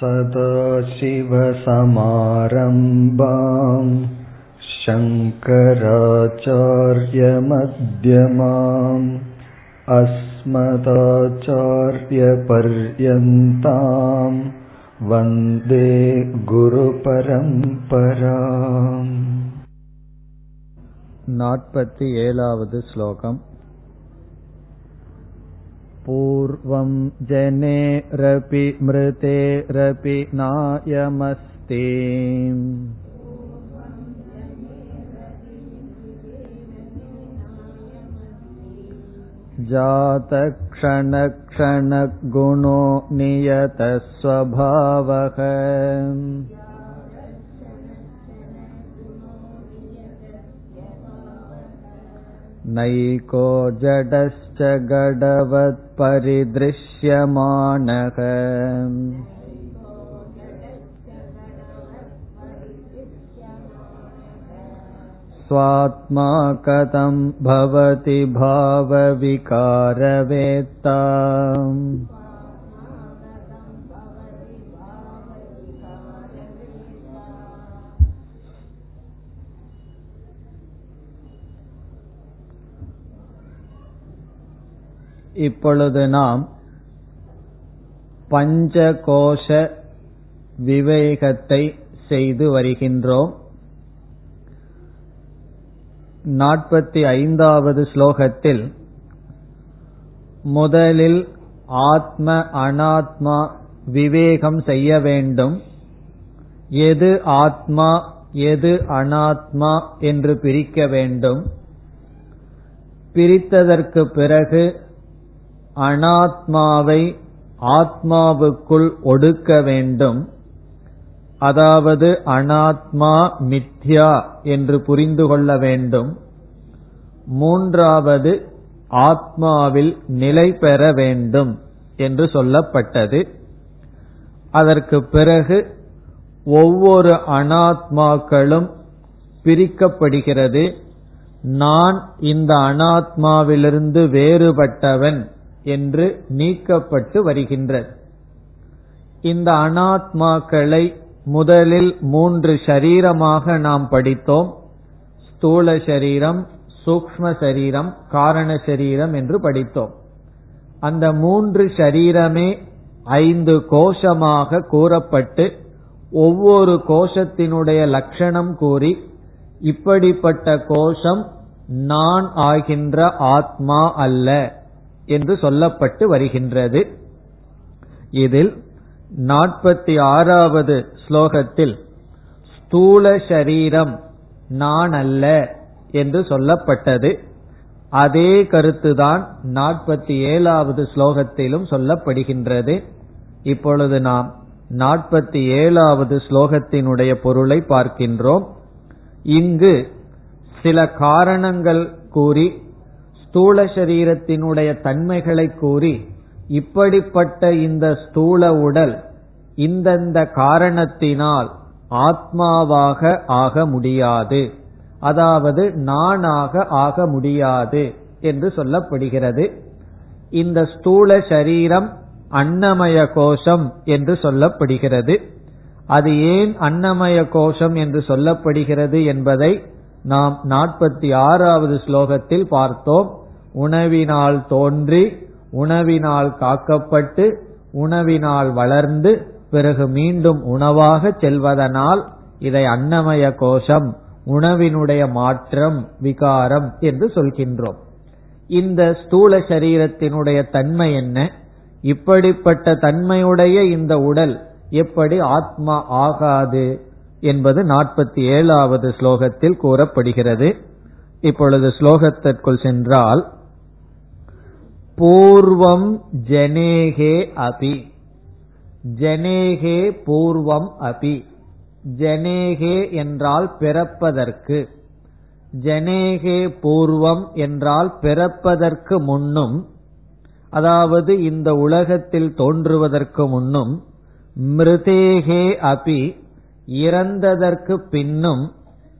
सदाशिवसमारम्भाम् शङ्कराचार्यमध्यमाम् अस्मदाचार्यपर्यन्ताम् वन्दे गुरुपरम्पराम् नाट्पति एलावद् श्लोकम् पूर्वं जनेरपि मृतेरपि नायमस्ति जातक्षणक्षणगुणो नियतस्वभावः नैको जडश्च गडवत्परिदृश्यमानः स्वात्मा कथं भवति भावविकारवेत्ता இப்பொழுது நாம் பஞ்சகோஷ விவேகத்தை செய்து வருகின்றோம். நாற்பத்தி ஐந்தாவது ஸ்லோகத்தில் முதலில் ஆத்ம அனாத்மா விவேகம் செய்ய வேண்டும். எது ஆத்மா எது அனாத்மா என்று பிரிக்க வேண்டும். பிரித்ததற்கு பிறகு அனாத்மாவை ஆத்மாவுக்குள் ஒடுக்க வேண்டும். அதாவது அனாத்மா மித்யா என்று புரிந்து கொள்ள வேண்டும். மூன்றாவது ஆத்மாவில் நிலை பெற வேண்டும் என்று சொல்லப்பட்டது. அதற்கு பிறகு ஒவ்வொரு அனாத்மாக்களும் பிரிக்கப்படுகிறது. நான் இந்த அனாத்மாவிலிருந்து வேறுபட்டவன். என்று நீக்கப்பட்டு வருகின்றது. இந்த அனாத்மாக்களை முதலில் மூன்று ஷரீரமாக நாம் படித்தோம். ஸ்தூல சரீரம் சூக்ம சரீரம் காரண சரீரம் என்று படித்தோம். அந்த மூன்று ஷரீரமே ஐந்து கோஷமாக கூறப்பட்டு ஒவ்வொரு கோஷத்தினுடைய லட்சணம் கூறி இப்படிப்பட்ட கோஷம் நான் ஆகின்ற ஆத்மா அல்ல. என்று சொல்லப்பட்டு வருகின்றது. இதில் நாற்பத்தி ஆறாவது ஸ்லோகத்தில் ஸ்தூல சரீரம் நான் அல்ல என்று சொல்லப்பட்டது. அதே கருத்துதான் நாற்பத்தி ஏழாவது ஸ்லோகத்திலும் சொல்லப்படுகின்றது. இப்பொழுது நாம் நாற்பத்தி ஏழாவது ஸ்லோகத்தினுடைய பொருளை பார்க்கின்றோம். இங்கு சில காரணங்கள் கூறி ஸ்தூல சரீரத்தினுடைய தன்மைகளை கூறி இப்படிப்பட்ட இந்த ஸ்தூல உடல் இந்தந்த காரணத்தினால் ஆத்மாவாக ஆக முடியாது. அதாவது நானாக ஆக முடியாது என்று சொல்லப்படுகிறது. இந்த ஸ்தூல சரீரம் அன்னமய கோஷம் என்று சொல்லப்படுகிறது. அது ஏன் அன்னமய கோஷம் என்று சொல்லப்படுகிறது என்பதை நாம் நாற்பத்தி ஆறாவது ஸ்லோகத்தில் பார்த்தோம். உணவினால் தோன்றி உணவினால் காக்கப்பட்டு உணவினால் வளர்ந்து பிறகு மீண்டும் உணவாக செல்வதனால் இதை அன்னமய கோஷம் உணவினுடைய மாற்றம் விகாரம் என்று சொல்கின்றோம். இந்த ஸ்தூல சரீரத்தினுடைய தன்மை என்ன? இப்படிப்பட்ட தன்மையுடைய இந்த உடல் எப்படி ஆத்மா ஆகாது என்பது நாற்பத்தி ஏழாவது ஸ்லோகத்தில் கூறப்படுகிறது. இப்பொழுது ஸ்லோகத்திற்குள் சென்றால் பூர்வம் ஜனேகே அபி. ஜனேகே பூர்வம் அபி. ஜனேகே என்றால் பிறப்பதற்கு. ஜனேகே பூர்வம் என்றால் பிறப்பதற்கு முன்னும் அதாவது இந்த உலகத்தில் தோன்றுவதற்கு முன்னும் மிருதேகே அபி இறந்ததற்கு பின்னும்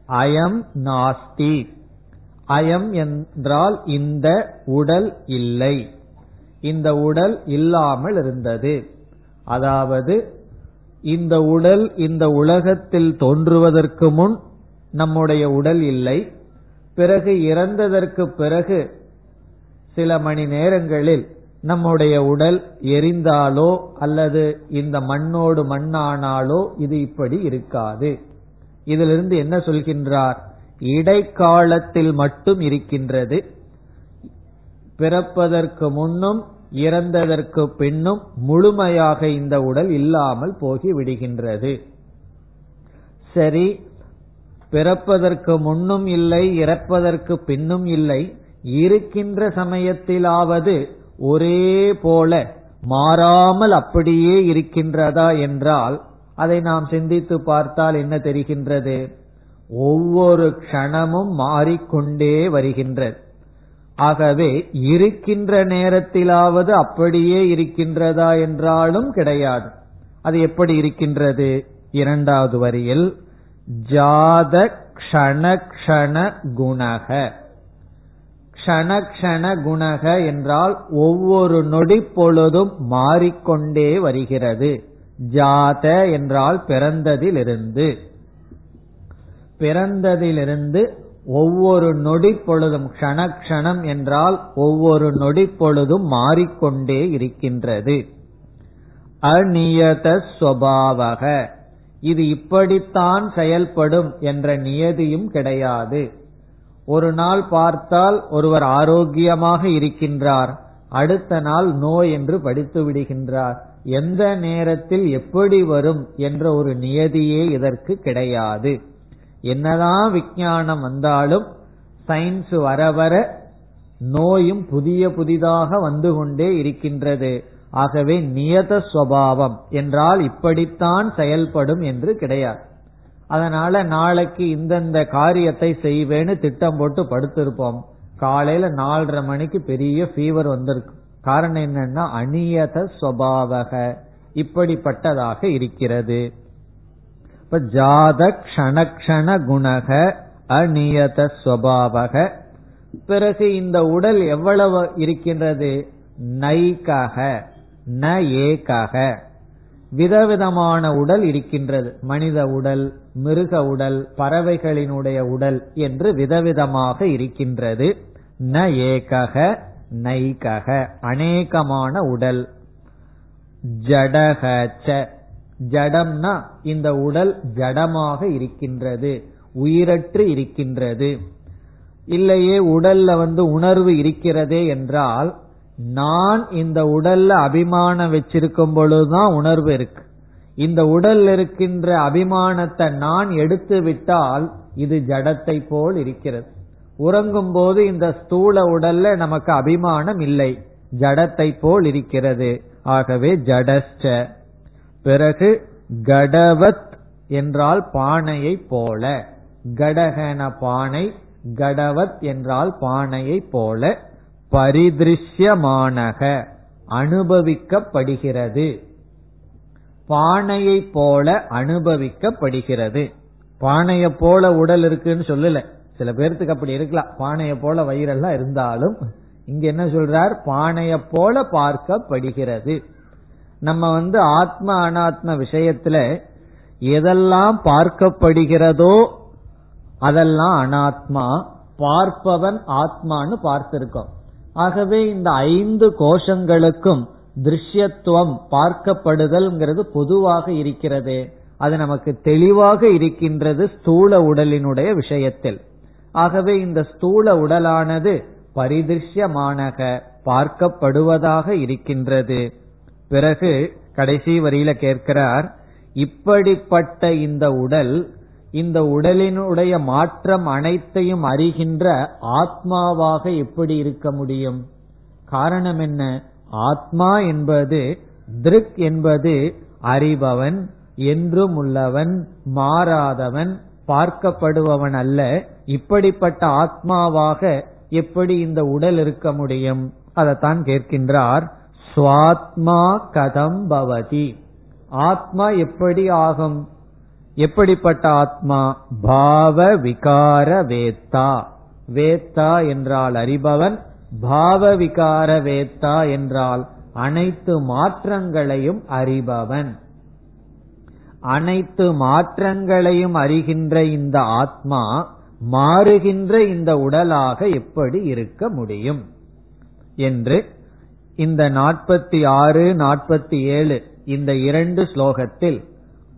அயம் நாஸ்தி. அயம் என்றால் இந்த உடல் இல்லை. இந்த உடல் இல்லாமல் இருந்தது. அதாவது இந்த உடல் இந்த உலகத்தில் தோன்றுவதற்கு முன் நம்முடைய உடல் இல்லை. பிறகு இறந்ததற்கு பிறகு சில மணி நேரங்களில் நம்முடைய உடல் எரிந்தாலோ அல்லது இந்த மண்ணோடு மண்ணானாலோ இது இப்படி இருக்காது. இதிலிருந்து என்ன சொல்கின்றார்? இடைக்காலத்தில் மட்டும் இருக்கின்றது. பிறப்பதற்கு முன்னும் இறந்ததற்கு பின்னும் முழுமையாக இந்த உடல் இல்லாமல் போகி விடுகின்றது. சரி பிறப்பதற்கு முன்னும் இல்லை இறப்பதற்கு பின்னும் இல்லை இருக்கின்ற சமயத்திலாவது ஒரே போல மாறாமல் அப்படியே இருக்கின்றதா என்றால் அதை நாம் சிந்தித்து பார்த்தால் என்ன தெரிகின்றது? ஒவ்வொரு க்ஷணமும் மாறிக்கொண்டே வருகின்றது. ஆகவே இருக்கின்ற நேரத்திலாவது அப்படியே இருக்கின்றதா என்றாலும் கிடையாது. அது எப்படி இருக்கின்றது? இரண்டாவது வரியில் ஜாத க்ஷண குணக. க்ஷணக்ஷண குணக என்றால் ஒவ்வொரு நொடி பொழுதும் மாறிக்கொண்டே வருகிறது. ஜாத என்றால் பிறந்ததிலிருந்து. பிறந்ததிலிருந்து ஒவ்வொரு நொடி பொழுதும் க்ஷணக்ஷணம் என்றால் ஒவ்வொரு நொடி பொழுதும் மாறிக்கொண்டே இருக்கின்றது. அநியத ஸ்வபாவக. இது இப்படித்தான் செயல்படும் என்ற நியதியும் கிடையாது. ஒரு நாள் பார்த்தால் ஒருவர் ஆரோக்கியமாக இருக்கின்றார். அடுத்த நாள் நோய் என்று படித்து விடுகின்றார். எந்த நேரத்தில் எப்படி வரும் என்ற ஒரு நியதியே இதற்கு கிடையாது. என்னதான் விஞ்ஞானம் வந்தாலும் சயின்ஸ் வர வர நோயும் புதிய புதிதாக வந்து கொண்டே இருக்கின்றது. ஆகவே நியத சுவாவம் என்றால் இப்படித்தான் செயல்படும் என்று கிடையாது. அதனால நாளைக்கு இந்தந்த காரியத்தை செய்வேன்னு திட்டம் போட்டு படுத்திருப்போம். காலையில நாலரை மணிக்கு பெரிய ஃபீவர் வந்திருக்கு. காரணம் என்னன்னா அநியத சுவாவக இப்படிப்பட்டதாக இருக்கிறது. இப்ப ஜாத க்ஷணக்ஷண குணக அநியத ஸ்வபாவக பிறகு இந்த உடல் எவ்வளவு இருக்கின்றது? நைக்காக ந ஏக்காக. விதவிதமான உடல் இருக்கின்றது. மனித உடல் மிருக உடல் பறவைகளினுடைய உடல் என்று விதவிதமாக இருக்கின்றது. ந ஏகக நைகக அநேகமான உடல். ஜடகச்ச. ஜடம்னா இந்த உடல் ஜடமாக இருக்கின்றது உயிரற்று இருக்கின்றது. இல்லையே உடல்ல வந்து உணர்வு இருக்கிறதே என்றால் நான் இந்த உடல்ல அபிமானம் வச்சிருக்கும் பொழுதுதான் உணர்வு இருக்கு. இந்த உடல் இருக்கின்ற அபிமானத்தை நான் எடுத்து விட்டால் இது ஜடத்தை போல் இருக்கிறது. உறங்கும் போது இந்த ஸ்தூல உடல்ல நமக்கு அபிமானம் இல்லை ஜடத்தை போல் இருக்கிறது. ஆகவே ஜடஸ்ட பிறகு கடவத் என்றால் பானையை போல. கடகன பானை கடவத் என்றால் பானையை போல பரிதிருஷ்யமானக அனுபவிக்கப்படுகிறது. பானையை போல அனுபவிக்கப்படுகிறது. பானைய போல உடல் இருக்குன்னு சொல்லல. சில பேர்த்துக்கு அப்படி இருக்கலாம். பானைய போல வயிறெல்லாம் இருந்தாலும் இங்க என்ன சொல்றார்? பானைய போல பார்க்கப்படுகிறது. நம்ம வந்து ஆத்ம அனாத்ம விஷயத்துல எதெல்லாம் பார்க்கப்படுகிறதோ அதெல்லாம் அனாத்மா பார்ப்பவன் ஆத்மான்னு பார்த்திருக்கோம். ஆகவே இந்த ஐந்து கோஷங்களுக்கும் திருஷ்யத்துவம் பார்க்கப்படுதல்ங்கிறது பொதுவாக இருக்கிறது. அது நமக்கு தெளிவாக இருக்கின்றது ஸ்தூல உடலினுடைய விஷயத்தில். ஆகவே இந்த ஸ்தூல உடலானது பரிதிருஷ்யமானக பார்க்கப்படுவதாக இருக்கின்றது. பிறகு கடைசி வரியில கேட்கிறார் இப்படிப்பட்ட இந்த உடல் இந்த உடலினுடைய மாற்றம் அனைத்தையும் அறிகின்ற ஆத்மாவாக எப்படி இருக்க முடியும்? காரணம் என்ன? ஆத்மா என்பது திருக் என்பது அறிபவன் என்றும் உள்ளவன் மாறாதவன் பார்க்கப்படுபவன் அல்ல. இப்படிப்பட்ட ஆத்மாவாக எப்படி இந்த உடல் இருக்க முடியும்? அதைத்தான் கேட்கின்றார். சுவாத்மா கதம் பவதி. ஆத்மா எப்படி ஆகும்? எப்படிப்பட்ட ஆத்மா? பாவ விகார வேத்தா. வேத்தா என்றால் அறிபவன் பாவ விகார வேத்தா என்றால் அனைத்து மாற்றங்களையும் அறிபவன். அனைத்து மாற்றங்களையும் அறிகின்ற இந்த ஆத்மா மாறுகின்ற இந்த உடலாக எப்படி இருக்க முடியும்? என்று இந்த நாற்பத்தி ஆறு நாற்பத்தி ஏழு இந்த இரண்டு ஸ்லோகத்தில்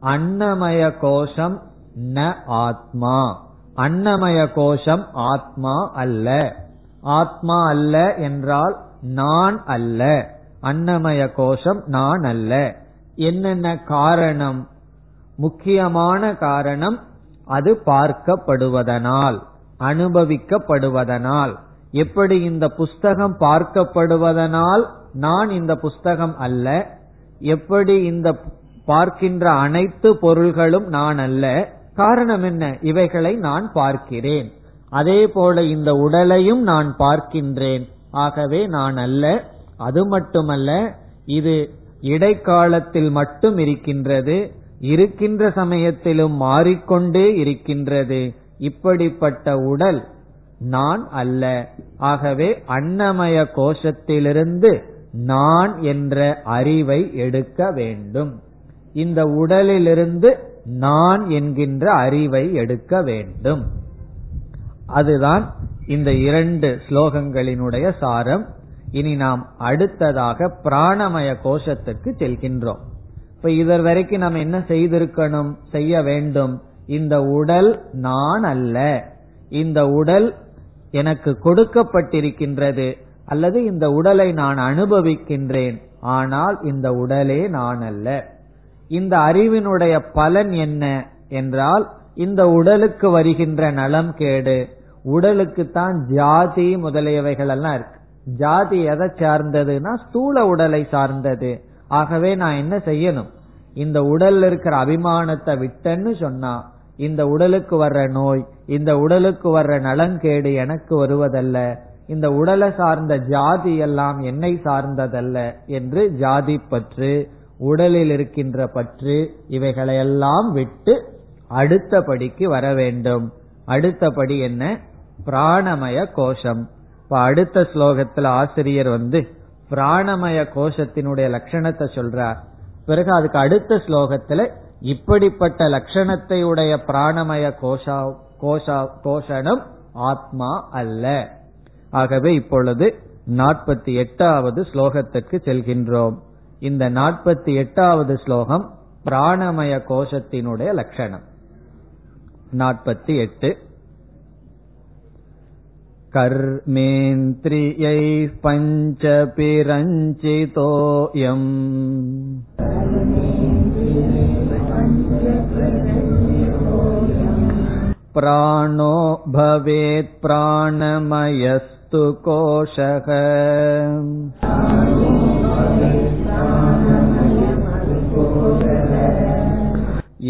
அன்னமய கோஷம் ந ஆத்மா. அன்னமய கோஷம் ஆத்மா அல்ல. ஆத்மா அல்ல என்றால் நான் அல்ல. அன்னமய கோஷம் நான் அல்ல. என்னென்ன காரணம்? முக்கியமான காரணம் அது பார்க்கப்படுவதனால் அனுபவிக்கப்படுவதனால். எப்படி இந்த புஸ்தகம் பார்க்கப்படுவதனால் நான் இந்த புஸ்தகம் அல்ல எப்படி இந்த பார்க்கின்ற அனைத்து பொருள்களும் நான் அல்ல காரணம் என்ன? இவைகளை நான் பார்க்கிறேன். அதே போல இந்த உடலையும் நான் பார்க்கின்றேன். ஆகவே நான் அல்ல அது மட்டுமல்ல இது இடைக்காலத்தில் மட்டும் இருக்கின்றது இருக்கின்ற சமயத்திலும் மாறிக்கொண்டே இருக்கின்றது. இப்படிப்பட்ட உடல் நான் அல்ல. ஆகவே அன்னமய கோஷத்திலிருந்து நான் என்ற அறிவை எடுக்க வேண்டும். இந்த உடலிலிருந்து நான் என்கின்ற அறிவை எடுக்க வேண்டும். அதுதான் இந்த இரண்டு ஸ்லோகங்களினுடைய சாரம். இனி நாம் அடுத்ததாக பிராணமய கோஷத்துக்கு செல்கின்றோம். இப்ப இதர் வரைக்கும் நாம் என்ன செய்திருக்கணும் செய்ய வேண்டும். இந்த உடல் நான் அல்ல. இந்த உடல் எனக்கு கொடுக்கப்பட்டிருக்கின்றது அல்லது இந்த உடலை நான் அனுபவிக்கின்றேன். ஆனால் இந்த உடலே நான் அல்ல இந்த அறிவினுடைய பலன் என்ன என்றால் இந்த உடலுக்கு வருகின்ற நலம் கேடு. உடலுக்கு தான் ஜாதி முதலியவைகள் எல்லாம் இருக்கு. ஜாதி எதை சார்ந்ததுன்னா ஸ்தூல உடலை சார்ந்தது. ஆகவே நான் என்ன செய்யணும்? இந்த உடல்ல இருக்கிற அபிமானத்தை விட்டேன்னு சொன்னா இந்த உடலுக்கு வர்ற நோய் இந்த உடலுக்கு வர்ற நலங்கேடு எனக்கு வருவதல்ல. இந்த உடலை சார்ந்த ஜாதி எல்லாம் என்னை சார்ந்ததல்ல என்று ஜாதி பற்று உடலில் இருக்கின்ற பற்று இவைகளையெல்லாம் விட்டு அடுத்தபடிக்கு வர வேண்டும். அடுத்தபடி என்ன? பிராணமய கோஷம். இப்ப அடுத்த ஸ்லோகத்துல ஆசிரியர் வந்து பிராணமய கோஷத்தினுடைய லட்சணத்தை சொல்றார். பிறகு அதுக்கு அடுத்த ஸ்லோகத்துல இப்படிப்பட்ட லட்சணத்தை உடைய பிராணமய கோஷா கோஷா கோஷனம் ஆத்மா அல்ல ஆகவே இப்பொழுது நாற்பத்தி எட்டாவது ஸ்லோகத்திற்கு செல்கின்றோம் இந்த நாற்பத்தி எட்டாவது ஸ்லோகம் பிராணமய கோஷத்தினுடைய லட்சணம் நாற்பத்தி எட்டு कर्मेन्द्रियैः पञ्चपिरञ्चितोऽयम् प्राणो भवेत् प्राणमयस्तु कोशः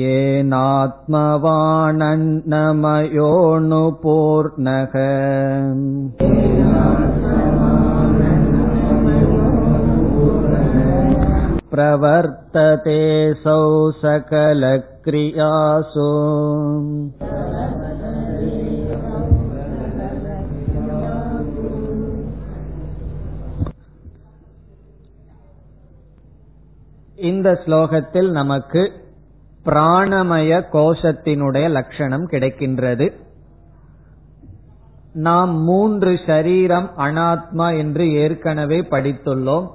येनात्मवानन्नमयोऽणुपूर्णः प्रवर्तते सौ सकलक्रियासु இந்த ஸ்லோகத்தில் நமக்கு பிராணமய கோஷத்தினுடைய லட்சணம் கிடைக்கின்றது நாம் மூன்று ஷரீரம் அனாத்மா என்று ஏற்கனவே படித்துள்ளோம்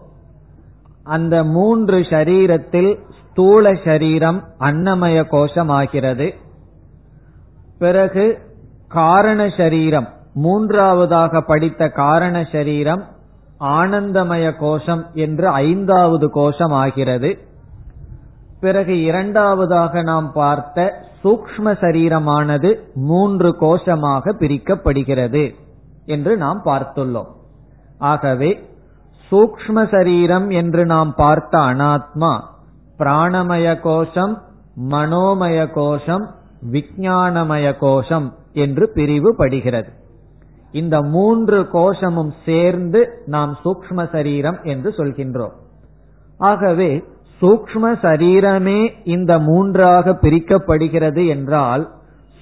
அந்த மூன்று ஷரீரத்தில் ஸ்தூல சரீரம் அன்னமய கோஷம் ஆகிறது பிறகு காரண சரீரம் மூன்றாவதாக படித்த காரண சரீரம் ஆனந்தமய கோஷம் என்று ஐந்தாவது கோஷம் ஆகிறது பிறகு இரண்டாவதாக நாம் பார்த்த சூக்ம சரீரமானது மூன்று கோஷமாக பிரிக்கப்படுகிறது என்று நாம் பார்த்துள்ளோம். ஆகவே சூக்ம சரீரம் என்று நாம் பார்த்த அனாத்மா பிராணமய கோஷம் மனோமய கோஷம் விஞ்ஞானமய கோஷம் என்று பிரிவுபடுகிறது. இந்த மூன்று கோஷமும் சேர்ந்து நாம் சூக்ம சரீரம் என்று சொல்கின்றோம். ஆகவே சூக்ம சரீரமே இந்த மூன்றாக பிரிக்கப்படுகிறது என்றால்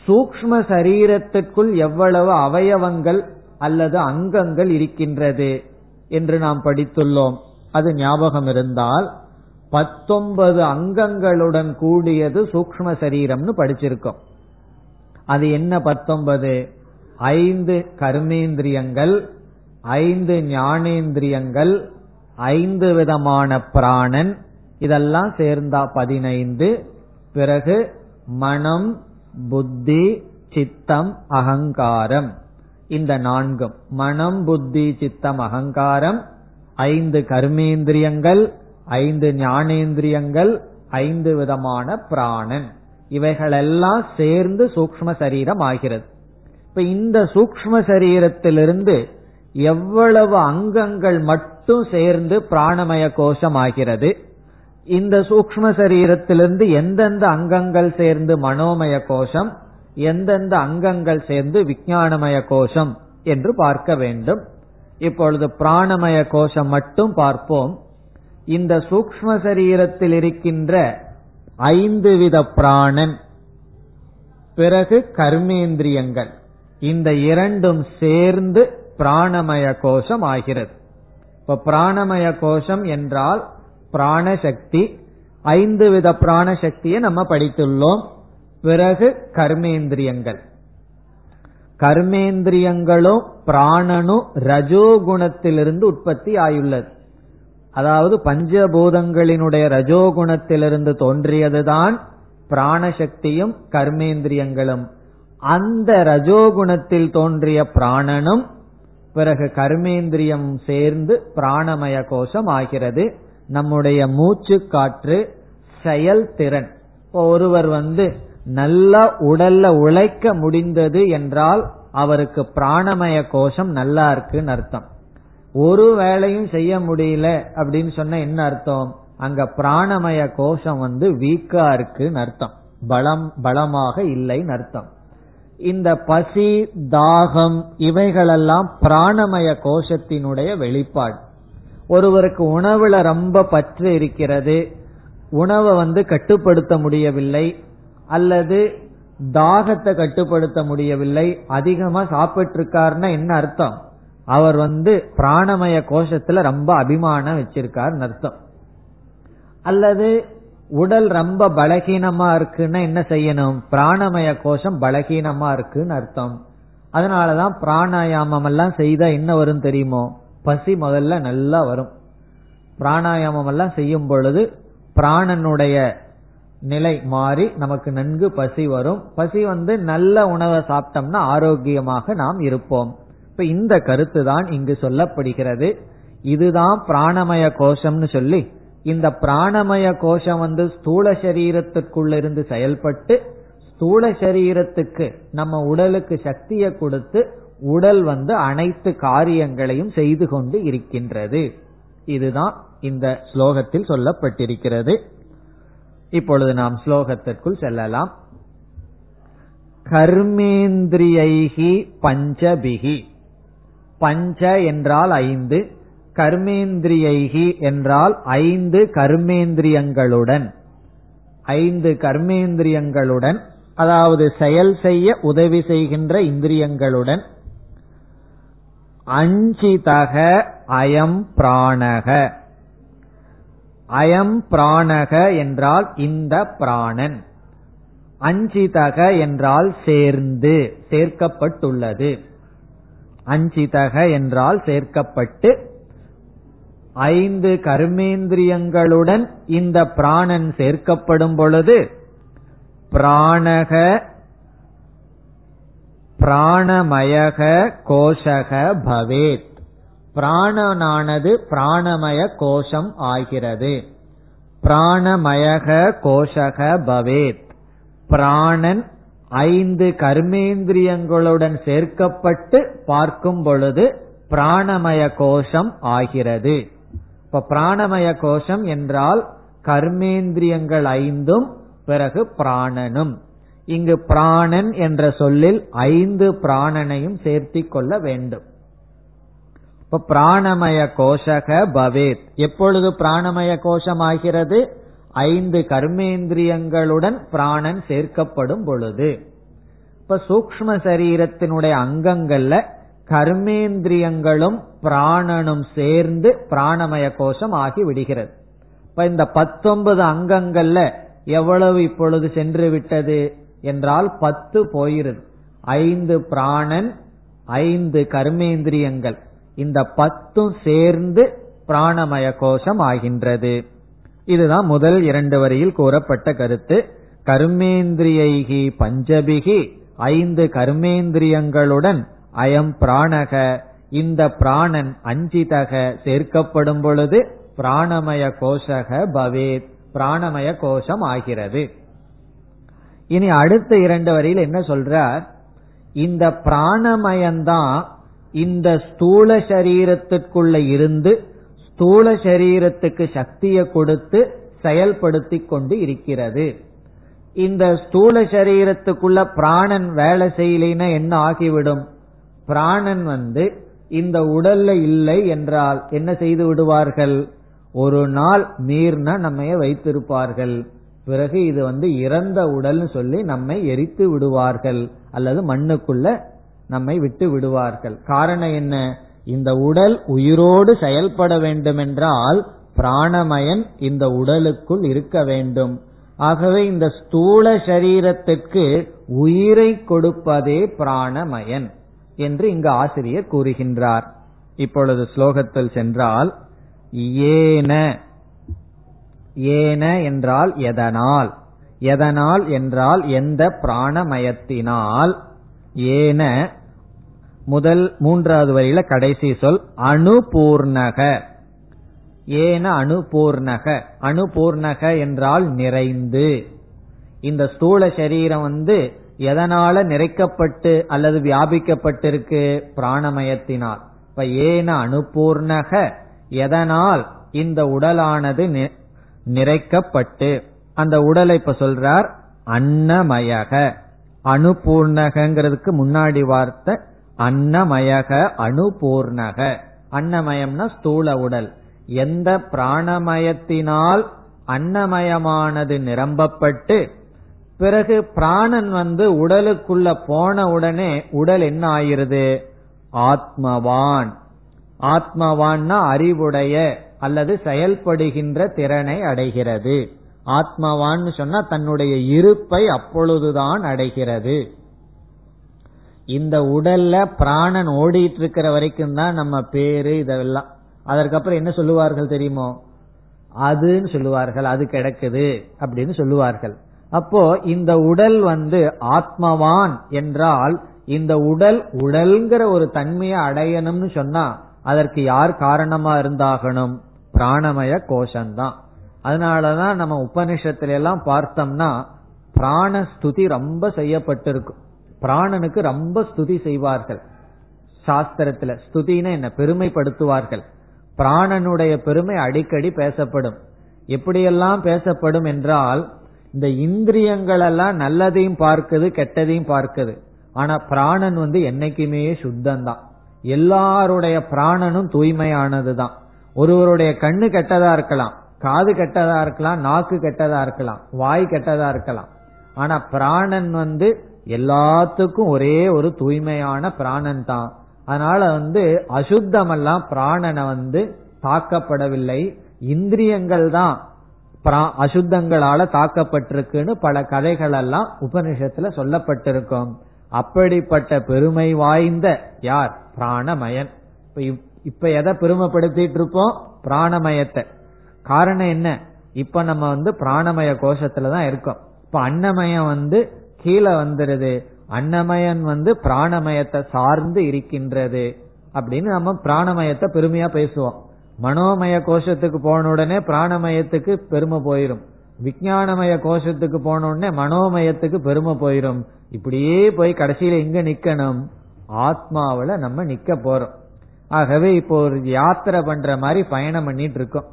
சூக்ம சரீரத்திற்குள் எவ்வளவு அவயவங்கள் அல்லது அங்கங்கள் இருக்கின்றது என்று நாம் படித்துள்ளோம். அது ஞாபகம் இருந்தால் பத்தொன்பது அங்கங்களுடன் கூடியது சூக்ம சரீரம்னு படிச்சிருக்கோம். அது என்ன பத்தொன்பது? ஐந்து கர்மேந்திரியங்கள் ஐந்து ஞானேந்திரியங்கள் ஐந்து விதமான பிராணன். இதெல்லாம் சேர்ந்தா பதினைந்து. பிறகு மனம் புத்தி சித்தம் அகங்காரம். இந்த நான்கும். மனம் புத்தி சித்தம் அகங்காரம் ஐந்து கர்மேந்திரியங்கள் ஐந்து ஞானேந்திரியங்கள் ஐந்து விதமான பிராணன். இவைகளெல்லாம் சேர்ந்து சூக்ம சரீரம் ஆகிறது. இப்ப இந்த சூக்ம சரீரத்திலிருந்து எவ்வளவு அங்கங்கள் மட்டும் சேர்ந்து பிராணமய கோஷம் ஆகிறது. இந்த சூக்ம சரீரத்திலிருந்து எந்தெந்த அங்கங்கள் சேர்ந்து மனோமய கோஷம் எந்தெந்த அங்கங்கள் சேர்ந்து விஞ்ஞானமய கோஷம் என்று பார்க்க வேண்டும். இப்பொழுது பிராணமய கோஷம் மட்டும் பார்ப்போம். இந்த சூக்ம சரீரத்தில் இருக்கின்ற ஐந்து வித பிராணன் பிறகு கர்மேந்திரியங்கள். இந்த இரண்டும் சேர்ந்து பிராணமய கோஷம் ஆகிறது. இப்ப பிராணமய கோஷம் என்றால் பிராணசக்தி. ஐந்து வித பிராணசக்தியை நம்ம படித்துள்ளோம். பிறகு கர்மேந்திரியங்கள். கர்மேந்திரியங்களும் பிராணனும் ரஜோகுணத்திலிருந்து உற்பத்தி ஆயுள்ளது. அதாவது பஞ்சபூதங்களினுடைய ரஜோகுணத்திலிருந்து தோன்றியதுதான் பிராணசக்தியும் கர்மேந்திரியங்களும். அந்த ரஜோகுணத்தில் தோன்றிய பிராணனும் பிறகு கர்மேந்திரியம் சேர்ந்து பிராணமய கோஷம் ஆகிறது நம்முடைய மூச்சு காற்று செயல்திறன். ஒருவர் வந்து நல்லா உடல்ல உழைக்க முடிந்தது என்றால் அவருக்கு பிராணமய கோஷம் நல்லா இருக்குன்னு அர்த்தம். ஒரு வேலையும் செய்ய முடியல அப்படின்னு சொன்ன என்ன அர்த்தம்? அங்க பிராணமய கோஷம் வந்து வீக்கா இருக்குன்னு அர்த்தம். பலம் பலமாக இல்லைன்னு அர்த்தம். இந்த பசி தாகம் இவைகளெல்லாம் பிராணமய கோஷத்தினுடைய வெளிப்பாடு. ஒருவருக்கு உணவுல ரொம்ப பற்று இருக்கிறது உணவை வந்து கட்டுப்படுத்த முடியவில்லை அல்லது தாகத்தை கட்டுப்படுத்த முடியவில்லை அதிகமா சாப்பிட்டு இருக்காருன்னா என்ன அர்த்தம்? அவர் வந்து பிராணமய கோஷத்துல ரொம்ப அபிமானம் வச்சிருக்கார் அர்த்தம். அல்லது உடல் ரொம்ப பலகீனமா இருக்குன்னா என்ன செய்யணும்? பிராணமய கோஷம் பலகீனமா இருக்குன்னு அர்த்தம். அதனாலதான் பிராணாயாமம் எல்லாம் செய்தா என்ன வரும் தெரியுமோ? பசி முதல்ல நல்லா வரும். பிராணாயாமம் எல்லாம் செய்யும் பொழுது பிராணனுடைய நிலை மாறி நமக்கு நன்கு பசி வரும். பசி வந்து நல்ல உணவை சாப்பிட்டோம்னா ஆரோக்கியமாக நாம் இருப்போம். இப்ப இந்த கருத்து தான் இங்கு சொல்லப்படுகிறது. இதுதான் பிராணமய கோஷம்னு சொல்லி இந்த பிராணமய கோஷம் வந்து ஸ்தூல சரீரத்துக்குள்ள இருந்து செயல்பட்டு ஸ்தூல சரீரத்துக்கு நம்ம உடலுக்கு சக்தியை கொடுத்து உடல் வந்து அனைத்து காரியங்களையும் செய்து கொண்டு இருக்கின்றது. இதுதான் இந்த ஸ்லோகத்தில் சொல்லப்பட்டிருக்கிறது. இப்பொழுது நாம் ஸ்லோகத்திற்குள் செல்லலாம். கர்மேந்திரியைகி பஞ்சபிகி பஞ்ச என்றால் ஐந்து கர்மேந்திரியைகி என்றால் ஐந்து கர்மேந்திரியங்களுடன். ஐந்து கர்மேந்திரியங்களுடன் அதாவது செயல் செய்ய உதவி செய்கின்ற இந்திரியங்களுடன். அஞ்சிதக அயம் பிராணக. அயம் பிராணக என்றால் இந்த பிராணன். அஞ்சிதக என்றால் சேர்ந்து சேர்க்கப்பட்டுள்ளது. அஞ்சிதக என்றால் சேர்க்கப்பட்டு ஐந்து கர்மேந்திரியங்களுடன் இந்த பிராணன் சேர்க்கப்படும் பொழுது பிராணக பிராணமயக கோஷக பவேத். பிராணனானது பிராணமய கோஷம் ஆகிறது. பிராணமயக கோஷக பவேத். பிராணன் ஐந்து கர்மேந்திரியங்களுடன் சேர்க்கப்பட்டு பார்க்கும் பொழுது பிராணமய கோஷம் ஆகிறது. இப்ப பிராணமய கோஷம் என்றால் கர்மேந்திரியங்கள் ஐந்தும் பிறகு பிராணனும். இங்கு பிராணன் என்ற சொல்லில் ஐந்து பிராணனையும் சேர்த்திக் கொள்ள வேண்டும். இப்ப பிராணமய கோஷக பவேத். எப்பொழுது பிராணமய கோஷம் ஆகிறது? ஐந்து கர்மேந்திரியங்களுடன் பிராணன் சேர்க்கப்படும் பொழுது. இப்ப சூக்ம சரீரத்தினுடைய அங்கங்கள்ல கர்மேந்திரியங்களும் பிராணனும் சேர்ந்து பிராணமய கோஷம் ஆகி விடுகிறது. இப்ப இந்த பத்தொன்பது அங்கங்கள்ல எவ்வளவு இப்பொழுது சென்று விட்டது என்றால் பத்து போயிருது. ஐந்து பிராணன் ஐந்து கர்மேந்திரியங்கள். இந்த பத்தும் சேர்ந்து பிராணமய கோஷம் ஆகின்றது. இதுதான் முதல் இரண்டு வரியில் கூறப்பட்ட கருத்து. கர்மேந்திரியைகி பஞ்சபிகி ஐந்து கர்மேந்திரியங்களுடன் அயம் பிராணக இந்த பிராணன் அஞ்சிதக சேர்க்கப்படும் பொழுது பிராணமய கோஷக பவேத் பிராணமய கோஷம் ஆகிறது. இனி அடுத்த இரண்டு வரியில் என்ன சொல்றார்? இந்த பிராணமயம்தான் இந்த ஸ்தூல சரீரத்திற்குள்ள இருந்து ஸ்தூல சரீரத்துக்கு சக்தியை கொடுத்து செயல்படுத்தி கொண்டு இருக்கிறது. இந்த ஸ்தூல சரீரத்துக்குள்ள பிராணன் வேலை செய்யலைன்னா என்ன ஆகிவிடும்? பிராணன் வந்து இந்த உடல்ல இல்லை என்றால் என்ன செய்து விடுவார்கள்? ஒரு நாள் மீறின நம்மைய வைத்திருப்பார்கள். பிறகு இது வந்து இறந்த உடல்னு சொல்லி நம்மை எரித்து விடுவார்கள். அல்லது மண்ணுக்குள்ள நம்மை விட்டு விடுவார்கள். காரணம் என்ன? இந்த உடல் உயிரோடு செயல்பட வேண்டுமென்றால் பிராணமயன் இந்த உடலுக்குள் இருக்க வேண்டும். ஆகவே இந்த ஸ்தூல சரீரத்திற்கு உயிரை கொடுப்பதே பிராணமயன் என்று இங்கு ஆசிரியர் கூறுகின்றார். இப்பொழுது ஸ்லோகத்தில் சென்றால் ஏன ஏன என்றால் எதனால்? எதனால் என்றால் எந்த பிராணமயத்தினால்? ஏன முதல் மூன்றாவது வரியில கடைசி சொல் அணுபூர்ணக ஏன அணுபூர்ணக அணுபூர்ணக என்றால் நிறைந்து. இந்த ஸ்தூல சரீரம் வந்து எதனால நிறைக்கப்பட்டு அல்லது வியாபிக்கப்பட்டிருக்கு? பிராணமயத்தினால். இப்ப ஏன அணுபூர்ணக எதனால் இந்த உடலானது நிறைக்கப்பட்டு. அந்த உடலை இப்ப சொல்றார் அன்னமயக. அணுபூர்ணகங்கிறதுக்கு முன்னாடி வார்த்தை அன்னமயக அணுபூர்ணக. அன்னமயம்னா ஸ்தூல உடல். எந்த பிராணமயத்தினால் அன்னமயமானது நிரம்பப்பட்டு பிறகு பிராணன் வந்து உடலுக்குள்ள போன உடனே உடல் என்ன ஆயிருது ஆத்மவான். ஆத்மவான்னா அறிவுடைய அல்லது செயல்படுகின்ற திறனை அடைகிறது. ஆத்மவான்னு சொன்னா தன்னுடைய இருப்பை அப்பொழுதுதான் அடைகிறது. இந்த உடல்ல பிராணன் ஓடிட்டு இருக்கிற வரைக்கும் தான் நம்ம பேரு இதெல்லாம். அதற்கப்புறம் என்ன சொல்லுவார்கள் தெரியுமோ? அதுன்னு சொல்லுவார்கள் அது கிடக்குது அப்படின்னு சொல்லுவார்கள். அப்போ இந்த உடல் வந்து ஆத்மவான் என்றால் இந்த உடல் உடல்ங்கிற ஒரு தன்மையை அடையணும்னு சொன்னா அதற்கு யார் காரணமா இருந்தாகணும்? பிராணமய கோஷம்தான் அதனாலதான் நம்ம உபனிஷத்துல எல்லாம் பார்த்தோம்னா பிராண ஸ்துதி ரொம்ப செய்யப்பட்டிருக்கும் பிராணனுக்கு ரொம்ப ஸ்துதி செய்வார்கள். சாஸ்திரத்துல ஸ்துதினா என்ன? பெருமைப்படுத்துவார்கள். பிராணனுடைய பெருமை அடிக்கடி பேசப்படும். எப்படியெல்லாம் பேசப்படும் என்றால் இந்த இந்திரியங்கள் எல்லாம் நல்லதையும் பார்க்குது கெட்டதையும் பார்க்குது. ஆனா பிராணன் வந்து என்னைக்குமே சுத்தம்தான் எல்லாருடைய பிராணனும் தூய்மையானதுதான். ஒருவருடைய கண்ணு கெட்டதா இருக்கலாம் காது கெட்டதா இருக்கலாம் நாக்கு கெட்டதா இருக்கலாம் வாய் கெட்டதா இருக்கலாம். ஆனா பிராணன் வந்து எல்லாத்துக்கும் ஒரே ஒரு தூய்மையான பிராணன் தான். அதனால வந்து அசுத்தமெல்லாம் பிராணனை வந்து தாக்கப்படவில்லை. இந்திரியங்கள் தான் அசுத்தங்களால தாக்கப்பட்டிருக்குன்னு பல கதைகள் எல்லாம் உபனிஷத்துல சொல்லப்பட்டிருக்கும். அப்படிப்பட்ட பெருமை வாய்ந்த யார்? பிராணமயன். இப்ப எதை பெருமைப்படுத்திட்டு இருப்போம் பிராணமயத்தை. காரணம் என்ன? இப்ப நம்ம வந்து பிராணமய கோஷத்துலதான் இருக்கோம். இப்ப அன்னமயம் வந்து கீழே வந்துருது. அன்னமயன் வந்து பிராணமயத்தை சார்ந்து இருக்கின்றது. அப்படின்னு நம்ம பிராணமயத்தை பெருமையா பேசுவோம். மனோமய கோஷத்துக்கு போன உடனே பிராணமயத்துக்கு பெருமை போயிரும். விஜயானமய கோஷத்துக்கு போன உடனே மனோமயத்துக்கு பெருமை போயிரும். இப்படியே போய் கடைசியில எங்க நிக்கணும்? ஆத்மாவில நம்ம நிக்க போறோம். ஆகவே இப்போ ஒரு யாத்திரை பண்ற மாதிரி பயணம் பண்ணிட்டு இருக்கோம்.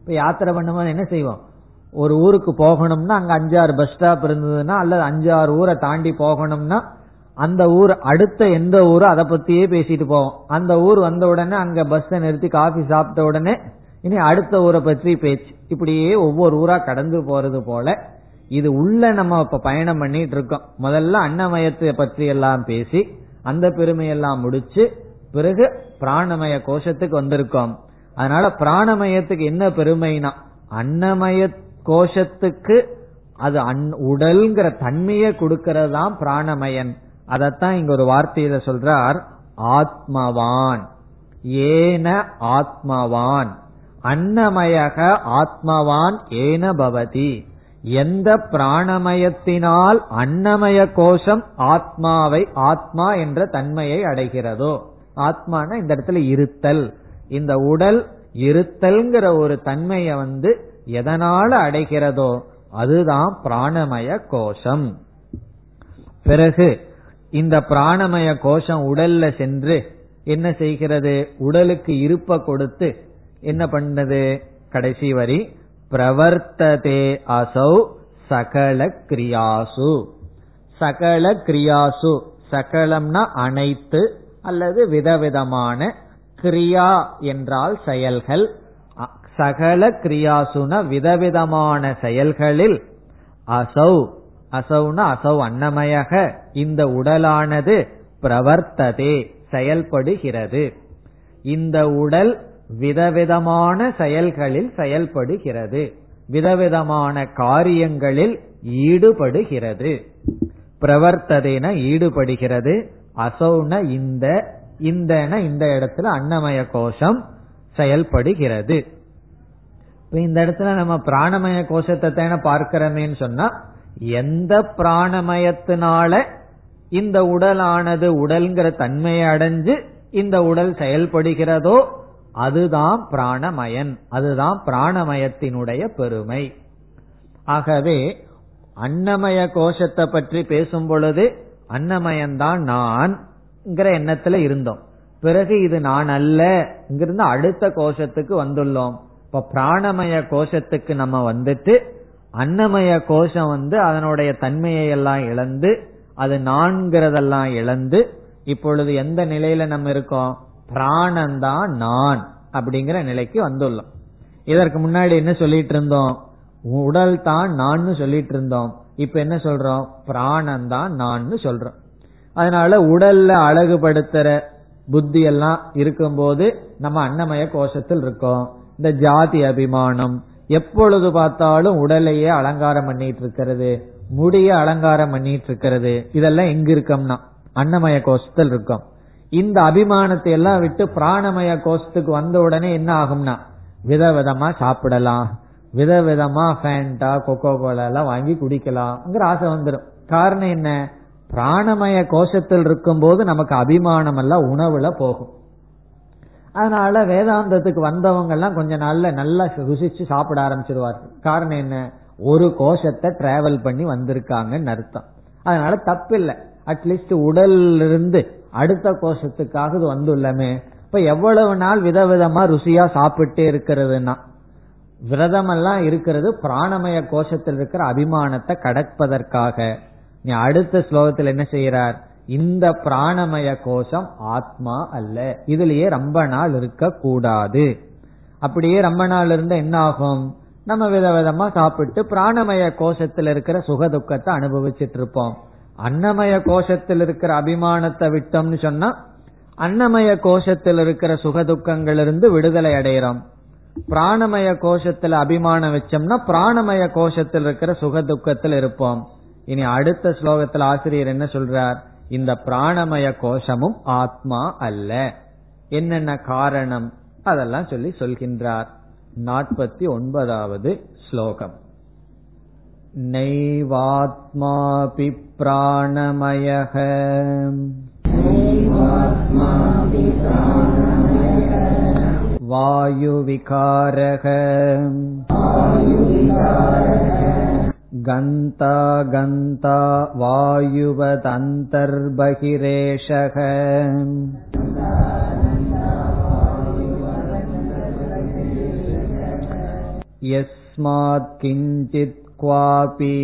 இப்ப யாத்திரை பண்ணும்போது என்ன செய்வோம்? ஒரு ஊருக்கு போகணும்னா அங்க அஞ்சாறு பஸ் ஸ்டாப் இருந்ததுன்னா அல்லது அஞ்சாறு ஊரை தாண்டி போகணும்னா அந்த ஊர் அடுத்த எந்த ஊரோ அதை பத்தியே பேசிட்டு போவோம். அந்த ஊர் வந்த உடனே அங்க பஸ்ஸை நிறுத்தி காஃபி சாப்பிட்ட உடனே இனி அடுத்த ஊரை பற்றி பேச்சு. இப்படியே ஒவ்வொரு ஊரா கடந்து போறது போல இது உள்ள நம்ம இப்ப பயணம் பண்ணிட்டு இருக்கோம். முதல்ல அன்னமயத்தை பற்றி எல்லாம் பேசி அந்த பெருமையெல்லாம் முடிச்சு பிறகு பிராணமய கோஷத்துக்கு வந்திருக்கோம். அதனால பிராணமயத்துக்கு என்ன பெருமைனா அன்னமயத் கோஷத்துக்கு அது அன் உடல்ங்கிற தன்மையை கொடுக்கறது தான் பிராணமயன். அதத்தான் இங்க ஒரு வார்த்தையில சொல்றார் ஆத்மவான். ஏன ஆத்மவான். அன்னமயக ஆத்மவான் ஏன பவதி. எந்த பிராணமயத்தினால் அன்னமய கோஷம் ஆத்மாவை ஆத்மா என்ற தன்மையை அடைகிறதோ ஆத்மான இந்த இடத்துல இருத்தல். இந்த உடல் இருத்தல்ங்கிற ஒரு தன்மையை வந்து எதனால அடைகிறதோ அதுதான் பிராணமய கோஷம். பிறகு இந்த பிராணமய கோஷம் உடல்ல சென்று என்ன செய்கிறது? உடலுக்கு இருப்ப கொடுத்து என்ன பண்ணது? கடைசி வரி பிரவர்த்ததே அசௌ சகல கிரியாசு. சகல கிரியாசு சகலம்னா அனைத்து அல்லது விதவிதமான கிரியா என்றால் செயல்கள். சகல கிரியாசுன விதவிதமான செயல்களில் அசௌ அசௌன அசௌ அன்னமயக இந்த உடலானது பிரவர்த்ததே செயல்படுகிறது. இந்த உடல் விதவிதமான செயல்களில் செயல்படுகிறது. விதவிதமான காரியங்களில் ஈடுபடுகிறது. பிரவர்த்ததேன ஈடுபடுகிறது. அசௌன இந்த இந்த இந்த இடத்துல அன்னமய கோஷம் செயல்படுகிறது. இப்ப இந்த இடத்துல நம்ம பிராணமய கோஷத்தை தானே பார்க்கிறோமேன்னு சொன்னா எந்த பிராணமயத்தினால இந்த உடலானது உடல்ங்கிற தன்மையை அடைஞ்சு இந்த உடல் செயல்படுகிறதோ அதுதான் பிராணமயன். அதுதான் பிராணமயத்தினுடைய பெருமை. ஆகவே அன்னமய கோஷத்தை பற்றி பேசும் பொழுது அன்னமயன்தான் நான் எண்ணத்துல இருந்தோம். பிறகு இது நான் அல்ல இங்கிருந்து அடுத்த கோஷத்துக்கு வந்துள்ளோம். இப்ப பிராணமய கோஷத்துக்கு நம்ம வந்துட்டு அன்னமய கோஷம் வந்து அதனுடைய தன்மையை எல்லாம் இழந்து அது நான்கிறதெல்லாம் இழந்து இப்பொழுது எந்த நிலையில நம்ம இருக்கோம்? பிராணந்தான் நான் அப்படிங்கிற நிலைக்கு வந்துள்ளோம். இதற்கு முன்னாடி என்ன சொல்லிட்டு இருந்தோம்? உடல் தான் நான் சொல்லிட்டு இருந்தோம். இப்ப என்ன சொல்றோம்? பிராணம் தான் நான் சொல்றோம். அதனால உடல்ல அழகுபடுத்துற புத்தி எல்லாம் இருக்கும்போது நம்ம அன்னமய கோஷத்தில் இருக்கோம். இந்த ஜாதி அபிமானம். எப்பொழுது பார்த்தாலும் உடலையே அலங்காரம் பண்ணிட்டு இருக்கிறது முடிய அலங்காரம் பண்ணிட்டு இருக்கிறது இதெல்லாம் எங்க இருக்கோம்னா அன்னமய கோஷத்தில் இருக்கும். இந்த அபிமானத்தை எல்லாம் விட்டு பிராணமய கோஷத்துக்கு வந்த உடனே என்ன ஆகும்னா விதவிதமா சாப்பிடலாம். விதவிதமா ஃபேண்டா கொக்கோ கோலா எல்லாம் வாங்கி குடிக்கலாம்ங்கிற ஆசை வந்துடும் காரணம் என்ன? பிராணமய கோஷத்தில் இருக்கும் போது நமக்கு அபிமானம் எல்லாம் உணவுல போகும். அதனால வேதாந்தத்துக்கு வந்தவங்க எல்லாம் கொஞ்ச நாள்ல நல்லா ருசிச்சு சாப்பிட ஆரம்பிச்சிருவார்கள். காரணம் என்ன? ஒரு கோஷத்தை டிராவல் பண்ணி வந்திருக்காங்கன்னு அர்த்தம். அதனால தப்பில்லை. அட்லீஸ்ட் உடல்ல இருந்து அடுத்த கோஷத்துக்காக இது வந்துள்ளமே. இப்ப எவ்வளவு நாள் விதவிதமா ருசியா சாப்பிட்டே இருக்கிறதுனா விரதம் எல்லாம் இருக்கிறது பிராணமய கோஷத்தில் இருக்கிற அபிமானத்தை கடப்பதற்காக. நீ அடுத்த ஸ்லோகத்தில் என்ன செய்யறார் இந்த பிராணமய கோஷம் ஆத்மா அல்ல. இதுலயே ரொம்ப நாள் இருக்க கூடாது. அப்படியே ரொம்ப நாள் இருந்தா என்ன ஆகும் நம்ம விதவிதமா சாப்பிட்டு பிராணமய கோஷத்தில் இருக்கிற சுக துக்கத்தை அனுபவிச்சுட்டு இருப்போம் அன்னமய கோஷத்தில் இருக்கிற அபிமானத்தை விட்டோம்னு சொன்னா அன்னமய கோஷத்தில் இருக்கிற சுக துக்கங்கள் இருந்து விடுதலை அடைகிறோம் பிராணமய கோஷத்துல அபிமானம் வச்சோம்னா பிராணமய கோஷத்தில் இருக்கிற சுக துக்கத்தில் இருப்போம். இனி அடுத்த ஸ்லோகத்தில் ஆசிரியர் என்ன சொல்றார்? இந்த பிராணமய கோஷமும் ஆத்மா அல்ல என்னென்ன காரணம் அதெல்லாம் சொல்லி சொல்கின்றார் நாற்பத்தி ஒன்பதாவது ஸ்லோகம் नैवात्मापि प्राणमयः वायुविकारः गन्ता गन्ता वायुवदन्तर्बहिरेषः यस्मात् किञ्चित् क्वापि